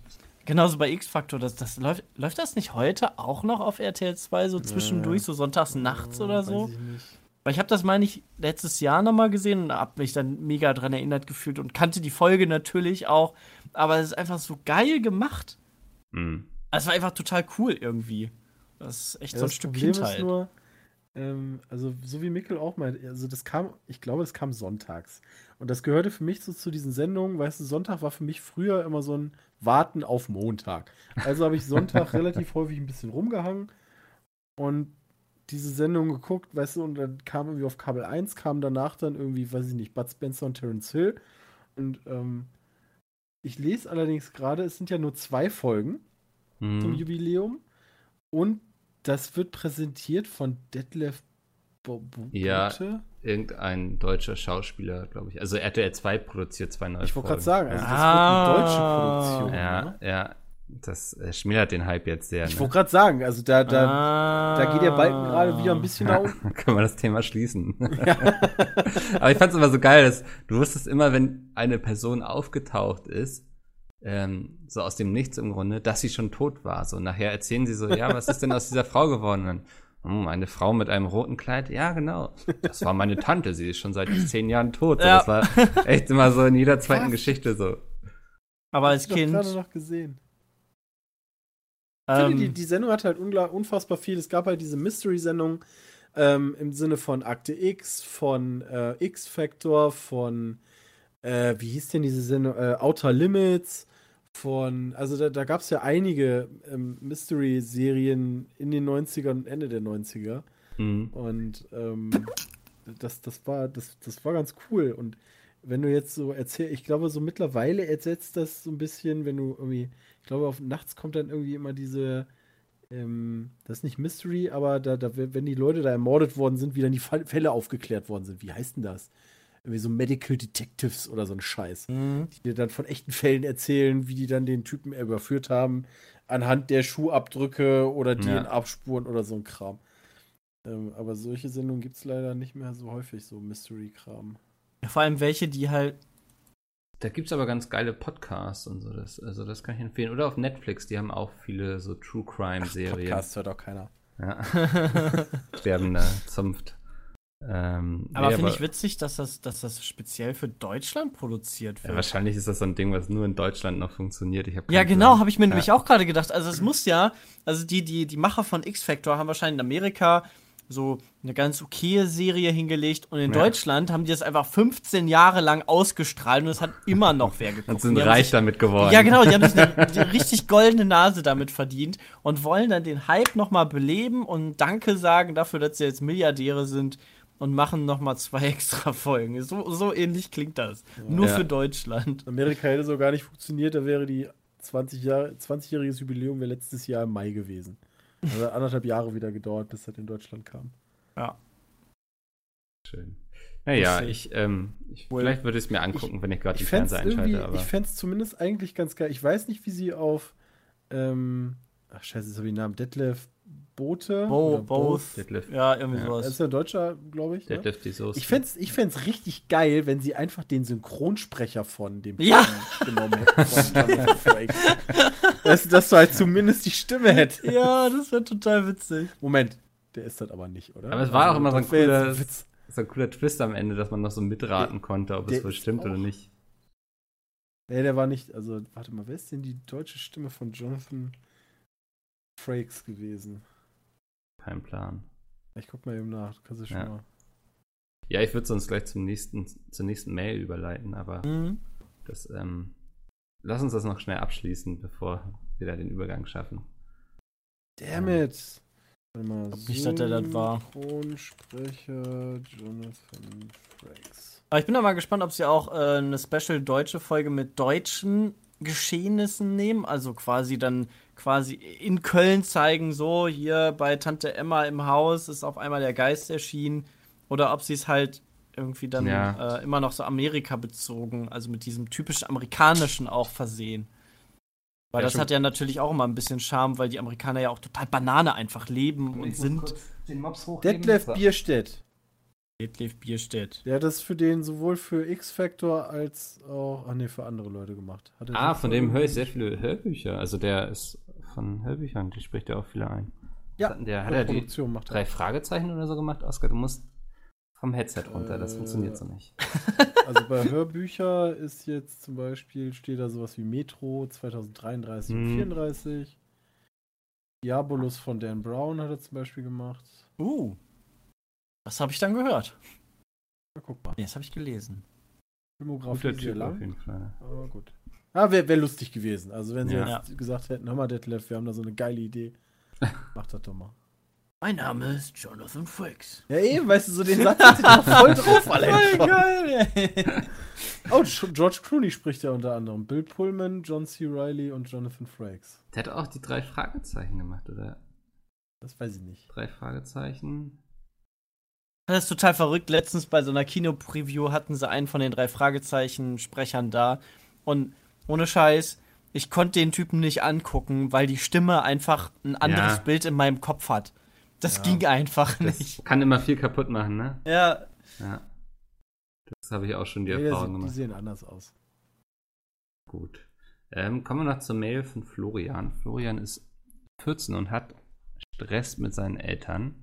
genauso bei X-Factor, das, das läuft, läuft das nicht heute auch noch auf RTL 2 so zwischendurch, so sonntags nachts oder so? Weiß ich nicht. Weil ich habe das, meine ich, letztes Jahr nochmal gesehen und habe mich dann mega dran erinnert gefühlt und kannte die Folge natürlich auch. Aber es ist einfach so geil gemacht. Hm. Also, Es war einfach total cool irgendwie. Das ist echt Ja, so ein Stück Problem Kindheit. ist nur, ähm, also so wie Mikkel auch meint, also das kam, ich glaube, das kam sonntags. Und das gehörte für mich so zu diesen Sendungen, weißt du, Sonntag war für mich früher immer so ein Warten auf Montag. Also habe ich Sonntag relativ häufig ein bisschen rumgehangen und diese Sendung geguckt, weißt du, und dann kam irgendwie auf Kabel 1, kam danach dann irgendwie, weiß ich nicht, Bud Spencer und Terence Hill. Und ähm, ich lese allerdings gerade, es sind ja nur zwei Folgen zum Hm. Jubiläum. Und das wird präsentiert von Detlef Bo Bo Ja. Bote. Irgendein deutscher Schauspieler, glaube ich. Also RTL 2 produziert zwei neue Ich wollte gerade sagen, also ja. das Ah. wird eine deutsche Produktion. Ja, Ne? ja. Das äh, schmälert den Hype jetzt sehr. Ich Ne? wollte gerade sagen, also da, da, ah. da geht der Balken gerade wieder ein bisschen nach. Dann können wir das Thema schließen. Aber ich fand es immer so geil, dass du wusstest immer, wenn eine Person aufgetaucht ist, ähm, so aus dem Nichts im Grunde, dass sie schon tot war. So nachher erzählen sie so, ja, was ist denn aus dieser Frau geworden? Und hm, eine Frau mit einem roten Kleid? Ja, genau. Das war meine Tante, sie ist schon seit zehn Jahren tot. So, Ja. Das war echt immer so in jeder zweiten Was? Geschichte so. Aber als Ich habe gerade Kind. noch gesehen. Ich finde, die, Ähm, die Sendung hat halt unfassbar viel. Es gab halt diese Mystery-Sendung ähm, im Sinne von Akte X, von äh, X-Factor, von, äh, wie hieß denn diese Sendung? Äh, Outer Limits, von, also da, da gab es ja einige ähm, Mystery-Serien in den 90ern und Ende der 90er. Mhm. Und ähm, das, das, war, das, das war ganz cool. Und wenn du jetzt so erzählst, ich glaube, so mittlerweile ersetzt das so ein bisschen, wenn du irgendwie, ich glaube, auf nachts kommt dann irgendwie immer diese, ähm, das ist nicht Mystery, aber da, da, wenn die Leute da ermordet worden sind, wie dann die Fälle aufgeklärt worden sind. Wie heißt denn das? Irgendwie so Medical Detectives oder so ein Scheiß. mhm. Die dir dann von echten Fällen erzählen, wie die dann den Typen überführt haben, anhand der Schuhabdrücke oder Ja. DNA-Abspuren oder so ein Kram. Ähm, aber solche Sendungen gibt es leider nicht mehr so häufig, so Mystery-Kram. Ja, vor allem welche, die halt. Da gibt's aber ganz geile Podcasts und so. Das, also das kann ich empfehlen. Oder auf Netflix, die haben auch viele so True Crime Serien. Podcast hört auch keiner. Ja. Sterbender Zunft. Ähm, Aber nee, finde ich witzig, dass das, dass das speziell für Deutschland produziert Ja, wird. wahrscheinlich ist das so ein Ding, was nur in Deutschland noch funktioniert. Ich Ja, genau, habe ich mir Ja. nämlich auch gerade gedacht. Also es muss ja, also die, die, die Macher von X-Factor haben wahrscheinlich in Amerika so eine ganz okaye Serie hingelegt und in Ja. Deutschland haben die das einfach 15 Jahre lang ausgestrahlt und es hat immer noch wer geguckt. Und sind reich sich- damit geworden. Ja, genau, die haben sich eine, die richtig goldene Nase damit verdient und wollen dann den Hype nochmal beleben und Danke sagen dafür, dass sie jetzt Milliardäre sind und machen nochmal zwei extra Folgen. So, so ähnlich klingt das. Nur Ja. für Deutschland. Amerika hätte so gar nicht funktioniert, da wäre die 20 Jahre, 20-jähriges Jubiläum wäre letztes Jahr im Mai gewesen. Also hat anderthalb Jahre wieder gedauert, bis das in Deutschland kam. Ja. Schön. Naja, ich, ähm, ich, Wohl- vielleicht würde ich es mir angucken, wenn ich gerade die Ich fände es Fernseher einschalte. Aber ich fände es zumindest eigentlich ganz geil. Ich weiß nicht, wie sie auf, ähm, ach scheiße, jetzt habe ich den Namen, Detlef Bote? Bo, oder both. Detlef. Ja, irgendwie Ja. sowas. Das ist ein Deutscher, glaube ich. Ne? Detlef die Soße. Ich fände es ich fänd's richtig geil, wenn sie einfach den Synchronsprecher von dem Ja. Genommen hätten. Von Jonathan Frakes. dass, dass du halt zumindest die Stimme hättest. Ja, das wäre total witzig. Moment, der ist das aber nicht, oder? Aber es war auch immer so ein cooler- Witz. so ein cooler Twist am Ende, dass man noch so mitraten konnte, ob der es wohl stimmt oder nicht. Nee, der war nicht, also, warte mal, wer ist denn die deutsche Stimme von Jonathan Frakes gewesen? Kein Plan. Ich guck mal eben nach, du kannst es schon Ja. mal. Ja, ich würde sonst gleich zum nächsten, zur nächsten Mail überleiten, aber Mhm. das, ähm, lass uns das noch schnell abschließen, bevor wir da den Übergang schaffen. Damn it! Warte mal, Glaub nicht, dass der das war. Synchronsprecher Jonathan Frakes. Aber ich bin da mal gespannt, ob sie auch äh, eine special deutsche Folge mit deutschen Geschehnissen nehmen. Also quasi dann quasi in Köln zeigen, so hier bei Tante Emma im Haus ist auf einmal der Geist erschienen. Oder ob sie es halt irgendwie dann ja. äh, immer noch so Amerika bezogen, also mit diesem typisch amerikanischen auch versehen. Weil ja, das hat ja natürlich auch immer ein bisschen Charme, weil die Amerikaner ja auch total Banane einfach leben und sind. Detlef Bierstedt. Detlef Bierstedt. Der hat das für den sowohl für X-Factor als auch, ach nee, für andere Leute gemacht. ah, von dem höre ich sehr viele Hörbücher. Also der ist von Hörbüchern, die spricht ja auch viele ein. Ja, der hat ja die drei Fragezeichen oder so gemacht. Oskar, du musst vom Headset runter, das äh, funktioniert so nicht. Also bei Hörbücher ist jetzt zum Beispiel, steht da sowas wie Metro 2033 hm. und 34. Diabolus von Dan Brown hat er zum Beispiel gemacht. Uh. Was habe ich dann gehört? Na, guck mal. Nee, das habe ich gelesen. Filmografie ist sehr lang. Auf jeden Fall. Aber gut. Ah, wäre wär lustig gewesen. Also wenn sie ja. jetzt gesagt hätten, hör mal, Detlef, wir haben da so eine geile Idee. Mach das doch mal. Mein Name ist Jonathan Frakes. Ja, eben, weißt du, so den Satz hat sich noch voll drauf, Alex. Voll geil, ey. Oh, George Clooney spricht ja unter anderem. Bill Pullman, John C. Reilly und Jonathan Frakes. Der hat auch die drei Fragezeichen gemacht, oder? Das weiß ich nicht. Drei Fragezeichen. Das ist total verrückt. Letztens bei so einer Kino-Preview hatten sie einen von den drei Fragezeichen-Sprechern da. Und ohne Scheiß, ich konnte den Typen nicht angucken, weil die Stimme einfach ein anderes ja. Bild in meinem Kopf hat. Das ja. ging einfach nicht. Das kann immer viel kaputt machen, ne? Ja. Ja. Das habe ich auch schon die ja, Erfahrung gemacht. Die sehen anders aus. Gut. Ähm, kommen wir noch zur Mail von Florian. Florian ist 14 und hat Stress mit seinen Eltern.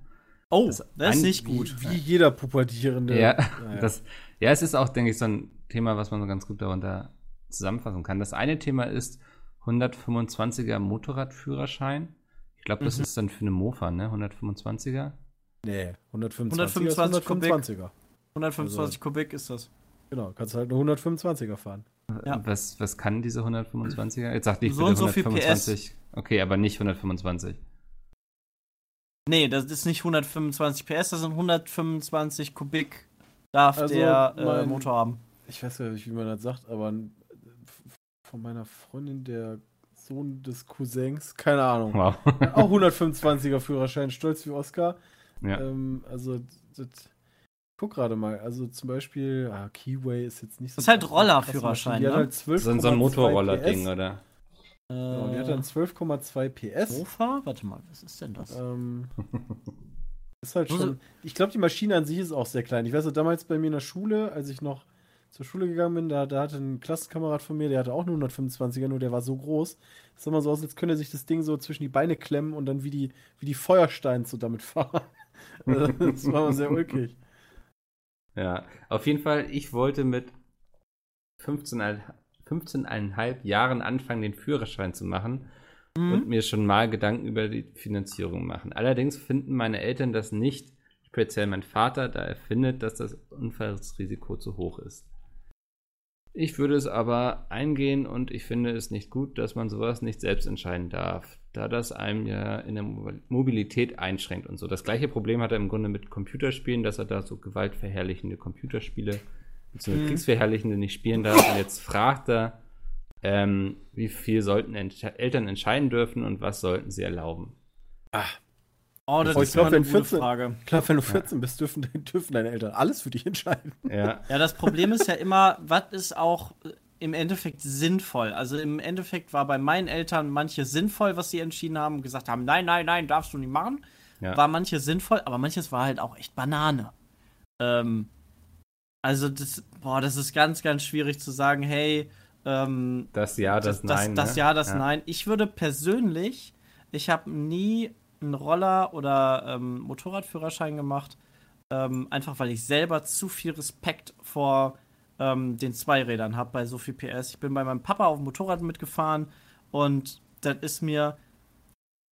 Oh, das, das ist nicht gut. Wie, wie jeder Pubertierende. Ja, naja. das, ja, es ist auch, denke ich, so ein Thema, was man so ganz gut darunter zusammenfassen kann. Das eine Thema ist 125er Motorradführerschein. Ich glaube, das mhm. ist dann für eine Mofa, ne? 125er? Nee, 125 125 125er. 125 also, Kubik ist das. Genau, kannst halt eine 125er fahren. Ja. Was, was kann diese 125er? Jetzt sagt ich so bitte 125. So okay, aber nicht 125. Nee, das ist nicht 125 PS, das sind 125 Kubik darf also der äh, Motor haben. Ich weiß ja nicht, wie man das sagt, aber von meiner Freundin, der Sohn des Cousins, keine Ahnung. Wow. Auch 125er Führerschein, stolz wie Oscar. Ja. Ähm, also, das, guck gerade mal, also zum Beispiel, ah, Keyway ist jetzt nicht so. Das ist halt Rollerführerschein, Die ne? hat halt 12, so, so ein Motorroller-Ding, oder? Genau, die hat dann 12,2 PS. Mofa? Warte mal, was ist denn das? Ähm, ist halt schon. Ich glaube, die Maschine an sich ist auch sehr klein. Ich weiß, damals bei mir in der Schule, als ich noch zur Schule gegangen bin, da, da hatte ein Klassenkamerad von mir, der hatte auch eine 125er, nur der war so groß. Das sah mal so aus, als könnte er sich das Ding so zwischen die Beine klemmen und dann wie die, wie die Feuersteine so damit fahren. das war mal sehr ulkig. Ja, auf jeden Fall, ich wollte mit 15,5 15 Jahren anfangen, den Führerschein zu machen mhm. und mir schon mal Gedanken über die Finanzierung machen. Allerdings finden meine Eltern das nicht, speziell mein Vater, da er findet, dass das Unfallsrisiko zu hoch ist. Ich würde es aber eingehen und ich finde es nicht gut, dass man sowas nicht selbst entscheiden darf, da das einem ja in der Mobilität einschränkt und so. Das gleiche Problem hat er im Grunde mit Computerspielen, dass er da so gewaltverherrlichende Computerspiele, beziehungsweise mhm. kriegsverherrlichende nicht spielen darf. Und jetzt fragt er, ähm, wie viel sollten Ent Eltern entscheiden dürfen und was sollten sie erlauben? Ach, Oh, das, das ist glaub, eine gute 14, Frage. Klar, wenn du 14 ja. bist, dürfen, dürfen deine Eltern alles für dich entscheiden. Ja. ja, das Problem ist ja immer, was ist auch im Endeffekt sinnvoll? Also im Endeffekt war bei meinen Eltern manche sinnvoll, was sie entschieden haben gesagt haben, nein, nein, nein, darfst du nicht machen. Ja. War manche sinnvoll, aber manches war halt auch echt Banane. Ähm, also das, boah, das ist ganz, ganz schwierig zu sagen, hey, ähm, das Ja, das, das Nein. Das, das ne? Ja, das ja. Nein. Ich würde persönlich, ich habe nie einen Roller- oder ähm, Motorradführerschein gemacht, ähm, einfach weil ich selber zu viel Respekt vor ähm, den Zweirädern habe bei so viel PS. Ich bin bei meinem Papa auf dem Motorrad mitgefahren und das ist mir,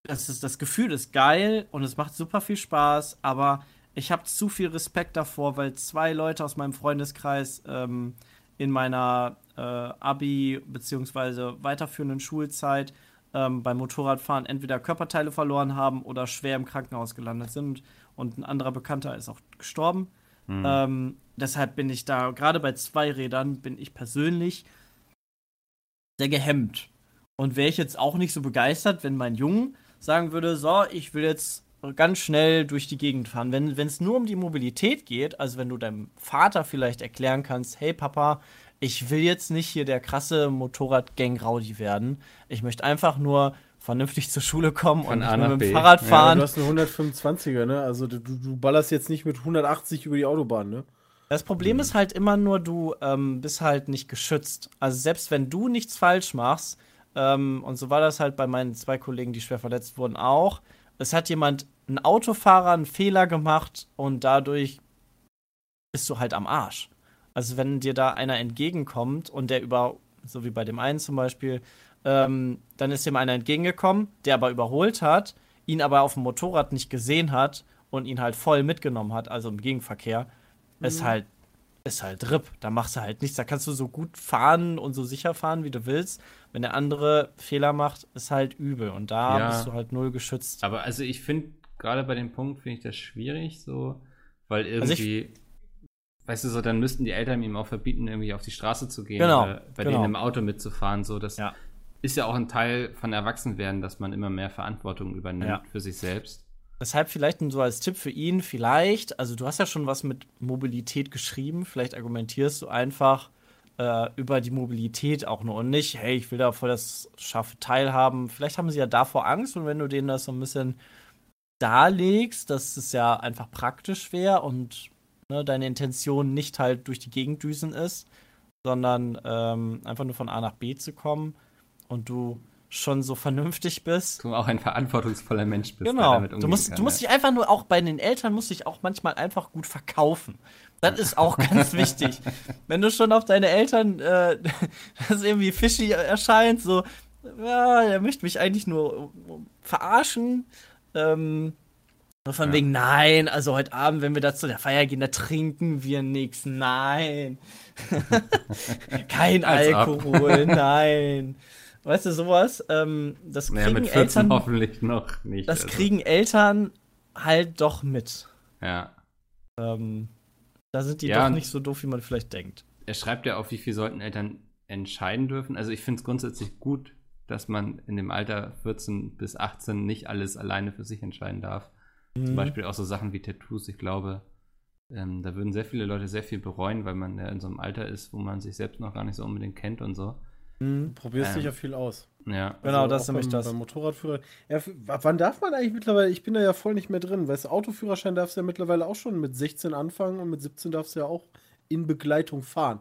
das, ist, das Gefühl ist geil und es macht super viel Spaß, aber ich habe zu viel Respekt davor, weil zwei Leute aus meinem Freundeskreis ähm, in meiner äh, Abi- bzw. weiterführenden Schulzeit ähm, beim Motorradfahren entweder Körperteile verloren haben oder schwer im Krankenhaus gelandet sind. Und ein anderer Bekannter ist auch gestorben. Mhm. Ähm, deshalb bin ich da, gerade bei Zweirädern, bin ich persönlich sehr gehemmt. Und wäre ich jetzt auch nicht so begeistert, wenn mein Junge sagen würde, so, ich will jetzt ganz schnell durch die Gegend fahren. Wenn es nur um die Mobilität geht, also wenn du deinem Vater vielleicht erklären kannst, hey Papa, ich will jetzt nicht hier der krasse Motorradgang-Raudi werden. Ich möchte einfach nur vernünftig zur Schule kommen Von und A nicht nach nur mit B. dem Fahrrad Ja, fahren. du hast eine 125er, ne? Also du, du ballerst jetzt nicht mit 180 über die Autobahn, ne? Das Problem ist halt immer nur, du ähm, bist halt nicht geschützt. Also selbst wenn du nichts falsch machst, ähm, und so war das halt bei meinen zwei Kollegen, die schwer verletzt wurden, auch. Es hat jemand, ein Autofahrer, einen Fehler gemacht und dadurch bist du halt am Arsch. Also wenn dir da einer entgegenkommt und der über, so wie bei dem einen zum Beispiel, ähm, dann ist dem einer entgegengekommen, der aber überholt hat, ihn aber auf dem Motorrad nicht gesehen hat und ihn halt voll mitgenommen hat, also im Gegenverkehr, ist halt ist halt RIP. Da machst du halt nichts. Da kannst du so gut fahren und so sicher fahren, wie du willst. Wenn der andere Fehler macht, ist halt übel. Und da Ja. bist du halt null geschützt. Aber also ich finde, gerade bei dem Punkt finde ich das schwierig, so, weil Also ich- irgendwie, weißt du, so, dann müssten die Eltern ihm auch verbieten, irgendwie auf die Straße zu gehen Genau, oder bei genau. denen im Auto mitzufahren. So, das Ja. ist ja auch ein Teil von Erwachsenwerden, dass man immer mehr Verantwortung übernimmt Ja. für sich selbst. Deshalb vielleicht so als Tipp für ihn, vielleicht, also du hast ja schon was mit Mobilität geschrieben, vielleicht argumentierst du einfach äh, über die Mobilität auch nur und nicht, hey, ich will da voll das scharfe Teilhaben. Vielleicht haben sie ja davor Angst und wenn du denen das so ein bisschen darlegst, dass es ja einfach praktisch wäre und ne, deine Intention nicht halt durch die Gegend düsen ist, sondern ähm, einfach nur von A nach B zu kommen und du schon so vernünftig bist, Du auch ein verantwortungsvoller Mensch bist. Genau. damit Du musst, kann, du musst ja. dich einfach nur auch bei den Eltern musst dich auch manchmal einfach gut verkaufen. Das ist auch ganz wichtig. Wenn du schon auf deine Eltern äh, das irgendwie fishy erscheint, so, ja, er möchte mich eigentlich nur verarschen. Ähm, so von Ja. wegen, nein, also heute Abend, wenn wir da zu der Feier gehen, da trinken wir nichts. Nein. Kein. Alkohol, nein. Weißt du, sowas? Ähm, das kriegen Naja, mit 14 Eltern. hoffentlich noch nicht. Das also, kriegen Eltern halt doch mit. Ja. Ähm, da sind die Ja, doch nicht so doof, wie man vielleicht denkt. Er schreibt ja auch, wie viel sollten Eltern entscheiden dürfen. Also ich finde es grundsätzlich gut, dass man in dem Alter 14 bis 18 nicht alles alleine für sich entscheiden darf. Mhm. Zum Beispiel auch so Sachen wie Tattoos. Ich glaube, ähm, da würden sehr viele Leute sehr viel bereuen, weil man ja in so einem Alter ist, wo man sich selbst noch gar nicht so unbedingt kennt und so. Mhm. Du probierst Ähm. dich ja viel aus. Ja. Genau, das ist nämlich beim, das. Beim Motorradführer. Ja, wann darf man eigentlich mittlerweile? Ich bin da ja voll nicht mehr drin. Weißt du, Autoführerschein darfst du ja mittlerweile auch schon mit 16 anfangen und mit 17 darfst du ja auch in Begleitung fahren.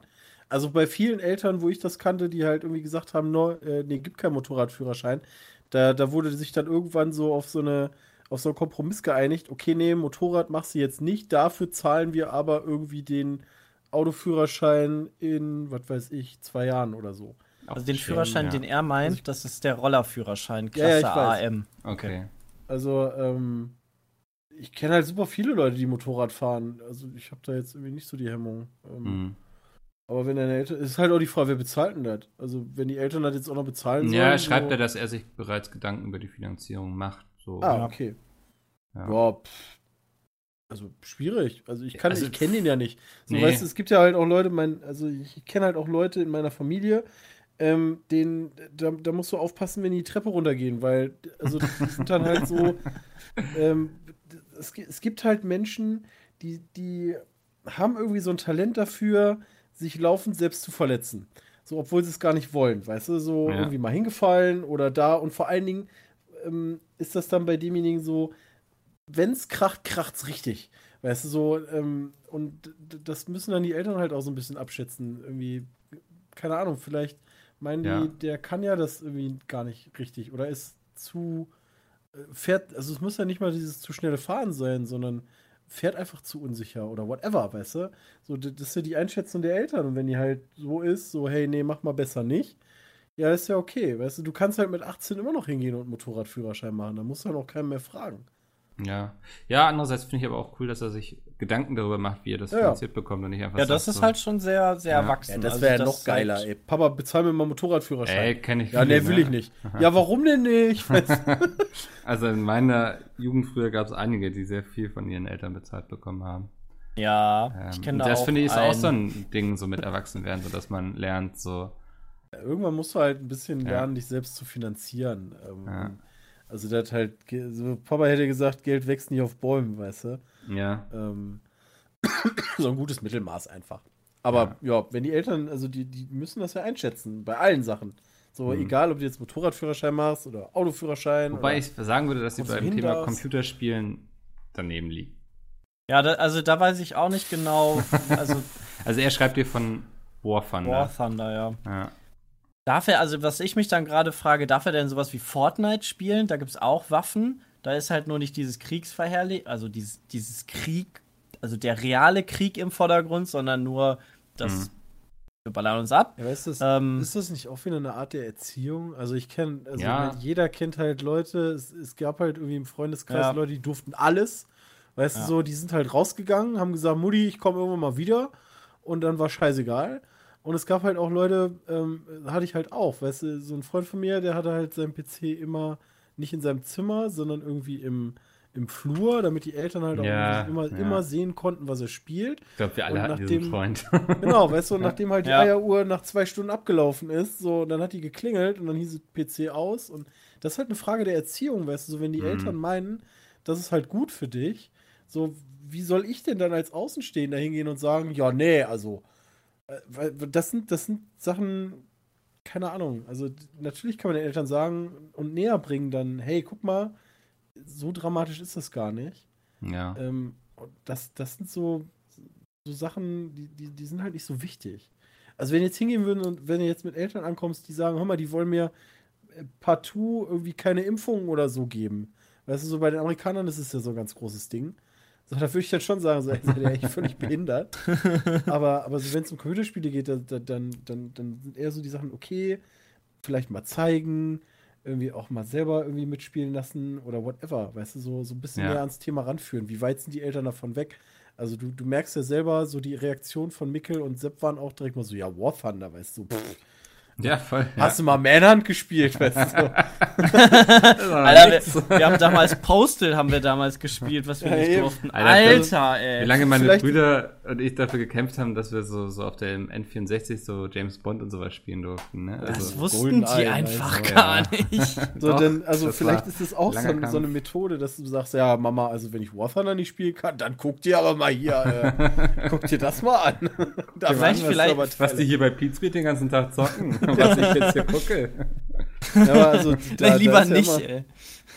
Also bei vielen Eltern, wo ich das kannte, die halt irgendwie gesagt haben, no, äh, nee, gibt keinen Motorradführerschein, da, da wurde sich dann irgendwann so auf so eine auf so einen Kompromiss geeinigt, okay, nee, Motorrad machst du jetzt nicht, dafür zahlen wir aber irgendwie den Autoführerschein in, was weiß ich, zwei Jahren oder so. Also den Schön, Führerschein, ja. den er meint, das ist der Rollerführerschein, Ja, ja, ich Klasse weiß. AM. Okay. Also, ähm, ich kenne halt super viele Leute, die Motorrad fahren. Also, ich habe da jetzt irgendwie nicht so die Hemmung. Ähm, Hm. Aber wenn deine Eltern. Es ist halt auch die Frage, wer bezahlt denn das? Also, wenn die Eltern das jetzt auch noch bezahlen sollen. Ja, schreibt so, er, dass er sich bereits Gedanken über die Finanzierung macht. So. Ah, Ja. okay. Ja. Pff. Also, schwierig. Also, ich kann, Also, ich kenne den ja nicht. So, nee. weißt es gibt ja halt auch Leute, mein, also, ich kenne halt auch Leute in meiner Familie, ähm, denen, da, da musst du aufpassen, wenn die die Treppe runtergehen, weil, also, die sind dann halt so, ähm, es, es gibt halt Menschen, die, die haben irgendwie so ein Talent dafür, sich laufend selbst zu verletzen. So, obwohl sie es gar nicht wollen, weißt du, so Ja. irgendwie mal hingefallen oder da und vor allen Dingen ähm, ist das dann bei demjenigen so, wenn's kracht, kracht's richtig. Weißt du, so, ähm, und das müssen dann die Eltern halt auch so ein bisschen abschätzen. Irgendwie, keine Ahnung, vielleicht meinen Ja. die, der kann ja das irgendwie gar nicht richtig oder ist zu, äh, fährt, also es muss ja nicht mal dieses zu schnelle Fahren sein, sondern fährt einfach zu unsicher oder whatever, weißt du? So, das ist ja die Einschätzung der Eltern und wenn die halt so ist, so, hey, nee, mach mal besser nicht, ja, ist ja okay, weißt du, du kannst halt mit 18 immer noch hingehen und einen Motorradführerschein machen, da musst du halt auch keinen mehr fragen. Ja. Ja, andererseits finde ich aber auch cool, dass er sich Gedanken darüber macht, wie er das Ja, ja. finanziert bekommt und nicht einfach Ja, das ist so, halt schon sehr, sehr Ja. erwachsen. Ja, das Also wäre ja das noch geiler, halt- ey. Papa, bezahl mir mal Motorradführerschein. Ey, kenne ich ja, nee, will ne? ich nicht. Ja, warum denn nicht? Also in meiner Jugend früher gab es einige, die sehr viel von ihren Eltern bezahlt bekommen haben. Ja, Ähm, ich kenne da das auch finde ich ist auch so ein Ding so mit Erwachsenwerden, so dass man lernt, so Irgendwann musst du halt ein bisschen lernen, ja. dich selbst zu finanzieren. Ähm, ja. Also, das halt, so, Papa hätte gesagt, Geld wächst nicht auf Bäumen, weißt du? Ja. Ähm, so ein gutes Mittelmaß einfach. Aber ja. ja, wenn die Eltern, also die, die müssen das ja einschätzen, bei allen Sachen. So, mhm. egal, ob du jetzt Motorradführerschein machst oder Autoführerschein. Wobei ich sagen würde, dass sie beim Thema Computerspielen daneben liegen. Ja, da, also da weiß ich auch nicht genau. Also, also er schreibt dir von War Thunder. War Thunder, ja. ja. Darf er, also was ich mich dann gerade frage, darf er denn sowas wie Fortnite spielen? Da gibt es auch Waffen. Da ist halt nur nicht dieses Kriegsverherrlich, also dieses, dieses Krieg, also der reale Krieg im Vordergrund, sondern nur das mhm. wir ballern uns ab. Ja, ist, das, ähm, ist das nicht auch wieder eine Art der Erziehung? Also ich kenne, also ja. jeder kennt halt Leute, es, es, gab halt irgendwie im Freundeskreis ja. Leute, die durften alles. Weißt ja. du, so, die sind halt rausgegangen, haben gesagt, Mutti, ich komme irgendwann mal wieder. Und dann war scheißegal. Und es gab halt auch Leute, ähm, hatte ich halt auch, weißt du, so ein Freund von mir, der hatte halt seinen PC immer nicht in seinem Zimmer, sondern irgendwie im, im Flur, damit die Eltern halt ja, auch immer, ja. immer sehen konnten, was er spielt. Ich glaube, wir alle hatten nachdem, diesen Freund. genau, weißt du, und nachdem halt die ja. Eieruhr nach zwei Stunden abgelaufen ist, so, dann hat die geklingelt und dann hieß PC aus. Und das ist halt eine Frage der Erziehung, weißt du, so, wenn die mhm. Eltern meinen, das ist halt gut für dich, so, wie soll ich denn dann als Außenstehender hingehen und sagen, ja, nee, also, weil das sind, das sind Sachen, keine Ahnung. Also, natürlich kann man den Eltern sagen und näher bringen dann, hey, guck mal, so dramatisch ist das gar nicht. Ja. Ähm, das, das sind so, so Sachen, die, die, die sind halt nicht so wichtig. Also, wenn jetzt hingehen würden und wenn du jetzt mit Eltern ankommst, die sagen, hör mal, die wollen mir äh, partout irgendwie keine Impfungen oder so geben. Weißt du, so bei den Amerikanern ist es ja so ein ganz großes Ding. So, da würde ich dann schon sagen, so, ey, seid ihr eigentlich völlig behindert. aber, aber so, wenn es um Computerspiele geht, da, da, dann, dann, dann sind eher so die Sachen, okay, vielleicht mal zeigen, irgendwie auch mal selber irgendwie mitspielen lassen oder whatever, weißt du, so, so ein bisschen ja. mehr ans Thema ranführen. Wie weit sind die Eltern davon weg? Also du, du merkst ja selber, so die Reaktion von Mikkel und Sepp waren auch direkt mal so, ja, War Thunder, weißt du, pff, ja, voll. Hast ja. du mal Manhunt gespielt, weißt du? Alter, wir, wir, haben damals Postal haben wir damals gespielt, was wir ja, nicht eben. durften. Alter, Alter, ey. Wie lange meine Vielleicht Brüder und ich dafür gekämpft haben, dass wir so, so auf der N64 so James Bond und sowas spielen durften. Ne? Also das wussten die einfach also. gar ja. nicht. So, Doch, denn, also vielleicht ist es auch so, so, eine Methode, dass du sagst, ja, Mama, also wenn ich War Thunder nicht spielen kann, dann guck dir aber mal hier, äh, guck dir das mal an. da vielleicht, vielleicht, was die hier bei Pizza den ganzen Tag zocken. was ich jetzt hier gucke. Ja, aber also, da, lieber nicht, immer,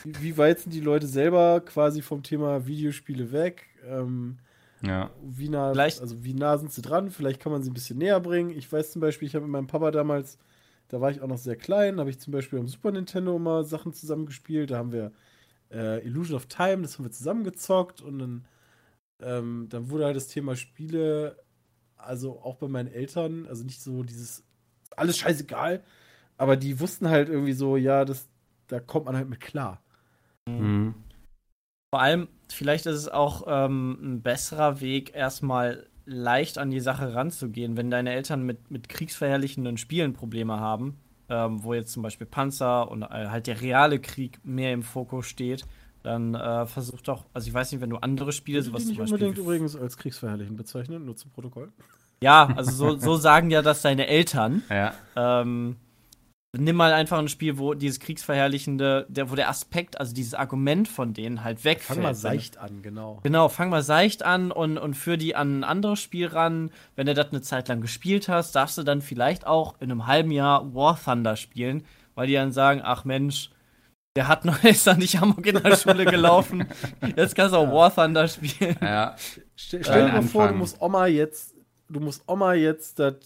Wie weit sind die Leute selber quasi vom Thema Videospiele weg? Ähm, ja. Wie nah, also wie nah sind sie dran? Vielleicht kann man sie ein bisschen näher bringen. Ich weiß zum Beispiel, ich habe mit meinem Papa damals, da war ich auch noch sehr klein, habe ich zum Beispiel am Super Nintendo immer Sachen zusammengespielt. Da haben wir äh, Illusion of Time, das haben wir zusammengezockt und dann, ähm, dann wurde halt das Thema Spiele, also auch bei meinen Eltern, also nicht so dieses alles scheißegal. Aber die wussten halt irgendwie so, ja, das, da kommt man halt mit klar. Mhm. Vor allem, vielleicht ist es auch ähm, ein besserer Weg, erstmal leicht an die Sache ranzugehen, wenn deine Eltern mit, mit kriegsverherrlichenden Spielen Probleme haben, ähm, wo jetzt zum Beispiel Panzer und äh, halt der reale Krieg mehr im Fokus steht, dann äh, versuch doch, also ich weiß nicht, wenn du andere Spiele, sowas zum Beispiel. unbedingt übrigens als kriegsverherrlichen bezeichnen, nur zum Protokoll. Ja, also so, so sagen ja das deine Eltern. Ja. Ähm, nimm mal einfach ein Spiel, wo dieses kriegsverherrlichende, der, wo der Aspekt, also dieses Argument von denen halt wegfällt. Fang mal seicht an, genau. Genau, fang mal seicht an und, und führ die an ein anderes Spiel ran. Wenn du das eine Zeit lang gespielt hast, darfst du dann vielleicht auch in einem halben Jahr War Thunder spielen, weil die dann sagen, ach Mensch, der hat noch ist da nicht Amok in der Schule gelaufen. Jetzt kannst du auch War Thunder spielen. Ja. Stell, stell dir mal vor, du musst Oma jetzt du musst Oma jetzt das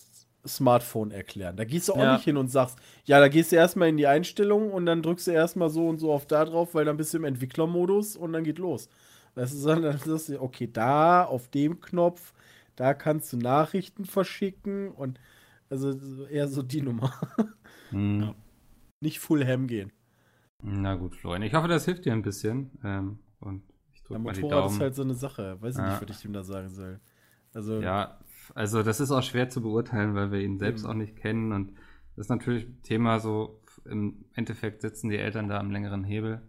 Smartphone erklären. Da gehst du auch ja. nicht hin und sagst, ja, da gehst du erstmal in die Einstellung und dann drückst du erstmal so und so auf da drauf, weil dann bist du im Entwicklermodus und dann geht los. Das ist dann, dann sagst du, okay, da auf dem Knopf, da kannst du Nachrichten verschicken und also eher so die Nummer. Hm. Ja. Nicht Full Ham gehen. Na gut, Florian. Ich hoffe, das hilft dir ein bisschen. Ähm, und ich drücke mal die Daumen. Motorrad ist halt so eine Sache. Weiß ich ja. nicht, was ich ihm da sagen soll. Also, ja, also das ist auch schwer zu beurteilen, weil wir ihn selbst mhm. auch nicht kennen. Und das ist natürlich ein Thema so, im Endeffekt sitzen die Eltern da am längeren Hebel.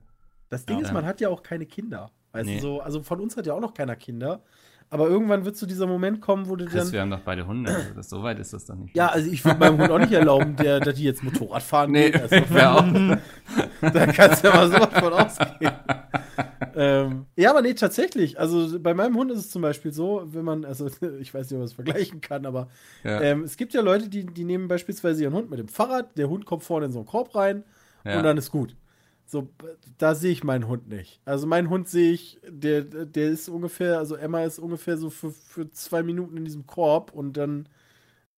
Das Ding ja. ist, man hat ja auch keine Kinder. Weißt nee. so, also von uns hat ja auch noch keiner Kinder. Aber irgendwann wird so dieser Moment kommen, wo du Chris, dann. wir haben doch beide Hunde. Also das, so weit ist das doch nicht. Ja, also ich würde meinem Hund auch nicht erlauben, der, dass die jetzt Motorrad fahren. nee. Also, auch. da kannst du ja mal sowas von ausgehen. ähm, ja, aber nee, tatsächlich. Also bei meinem Hund ist es zum Beispiel so, wenn man, also ich weiß nicht, ob man es vergleichen kann, aber Ja, ähm, es gibt ja Leute, die, die nehmen beispielsweise ihren Hund mit dem Fahrrad, der Hund kommt vorne in so einen Korb rein ja. und dann ist gut. So, da sehe ich meinen Hund nicht. Also meinen Hund sehe ich, der, der ist ungefähr, also Emma ist ungefähr so für, für zwei Minuten in diesem Korb und dann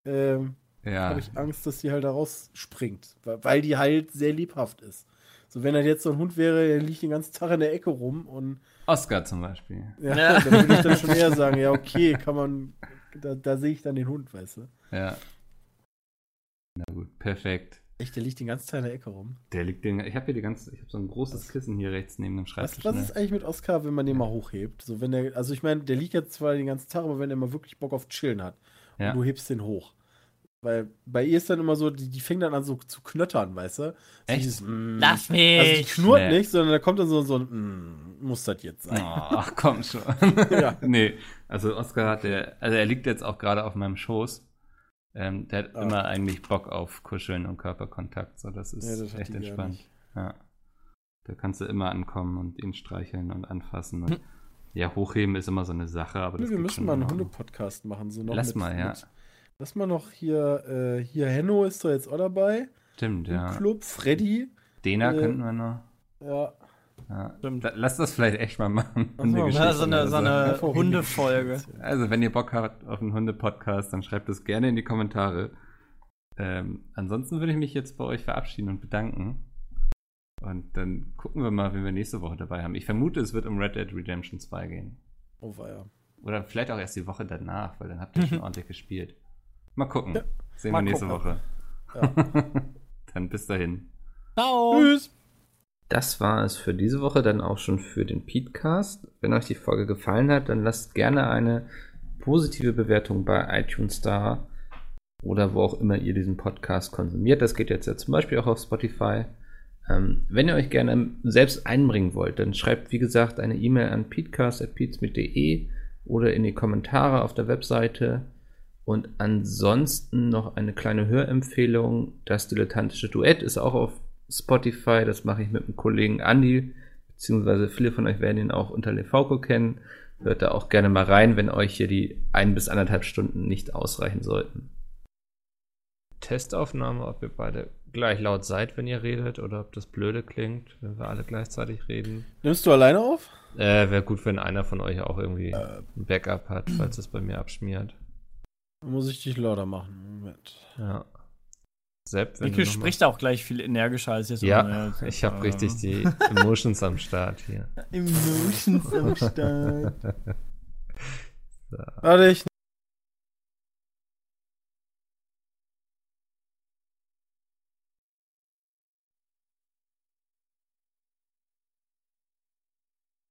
ähm, ja. habe ich Angst, dass die halt da rausspringt, weil, weil die halt sehr liebhaft ist. So, wenn er jetzt so ein Hund wäre, der liegt den ganzen Tag in der Ecke rum und Oscar zum Beispiel. ja, Ja. dann würde ich dann schon eher sagen, ja, okay, kann man, da, da sehe ich dann den Hund, weißt du. Ja. Na gut, perfekt. Echt, der liegt den ganzen Tag in der Ecke rum. Der liegt den, ich habe hier die ganze, ich habe so ein großes Kissen hier rechts neben dem Schreibtisch. Was, was ne? ist eigentlich mit Oscar, wenn man den mal hochhebt? So, wenn der, also ich meine, der liegt jetzt zwar den ganzen Tag, aber wenn er mal wirklich Bock auf Chillen hat Ja. und du hebst den hoch. Weil bei ihr ist dann immer so, die, die fängt dann an so zu knöttern, weißt du? Echt? dieses, mm. Lass Also die mich! knurrt Nee. nicht, sondern da kommt dann so, so ein, mm, muss das jetzt sein. Oh, ach komm schon. Ja. Nee, also Oscar hat der, also er liegt jetzt auch gerade auf meinem Schoß. Ähm, der hat Ah. immer eigentlich Bock auf Kuscheln und Körperkontakt. So, das ist Ja, das echt entspannt. Ja. Da kannst du immer ankommen und ihn streicheln und anfassen. Und Hm. ja, hochheben ist immer so eine Sache, aber das wir müssen mal einen. Hunde-Podcast machen. So noch Lass mit, mal, ja. Mit, lass mal noch hier, äh, hier Henno ist doch jetzt auch dabei. Stimmt, Im ja. Club, Freddy. Dena Äh, könnten wir noch. Ja. Ja. Stimmt. La- Lass das vielleicht echt mal machen. Lass mal Hundegeschichten Ja, so eine, so eine Hundefolge. Also, wenn ihr Bock habt auf einen Hunde-Podcast, dann schreibt es gerne in die Kommentare. Ähm, ansonsten würde ich mich jetzt bei euch verabschieden und bedanken. Und dann gucken wir mal, wen wir nächste Woche dabei haben. Ich vermute, es wird um Red Dead Redemption 2 gehen. Oh, weia. Oder vielleicht auch erst die Woche danach, weil dann habt ihr schon ordentlich gespielt. Mal gucken. Ja, Sehen mal wir nächste gucken. Woche. Ja. dann bis dahin. Ciao! Tschüss. Das war es für diese Woche, dann auch schon für den Petecast. Wenn euch die Folge gefallen hat, dann lasst gerne eine positive Bewertung bei iTunes da oder wo auch immer ihr diesen Podcast konsumiert. Das geht jetzt ja zum Beispiel auch auf Spotify. Ähm, wenn ihr euch gerne selbst einbringen wollt, dann schreibt wie gesagt eine E-Mail an peatcast.peatsmit.de oder in die Kommentare auf der Webseite. Und ansonsten noch eine kleine Hörempfehlung. Das dilettantische Duett ist auch auf Spotify. Das mache ich mit dem Kollegen Andy, beziehungsweise viele von euch werden ihn auch unter Lefauco kennen. Hört da auch gerne mal rein, wenn euch hier die ein bis anderthalb Stunden nicht ausreichen sollten. Testaufnahme, ob ihr beide gleich laut seid, wenn ihr redet, oder ob das blöde klingt, wenn wir alle gleichzeitig reden. Nimmst du alleine auf? Äh, Wäre gut, wenn einer von euch auch irgendwie ein Backup hat, falls es bei mir abschmiert. Muss ich dich lauter machen. Moment. Ja. Sepp, wenn mal- spricht auch gleich viel energischer als jetzt. Ja, ich habe richtig die Emotions am Start hier. Emotions am Start. So. Warte, ich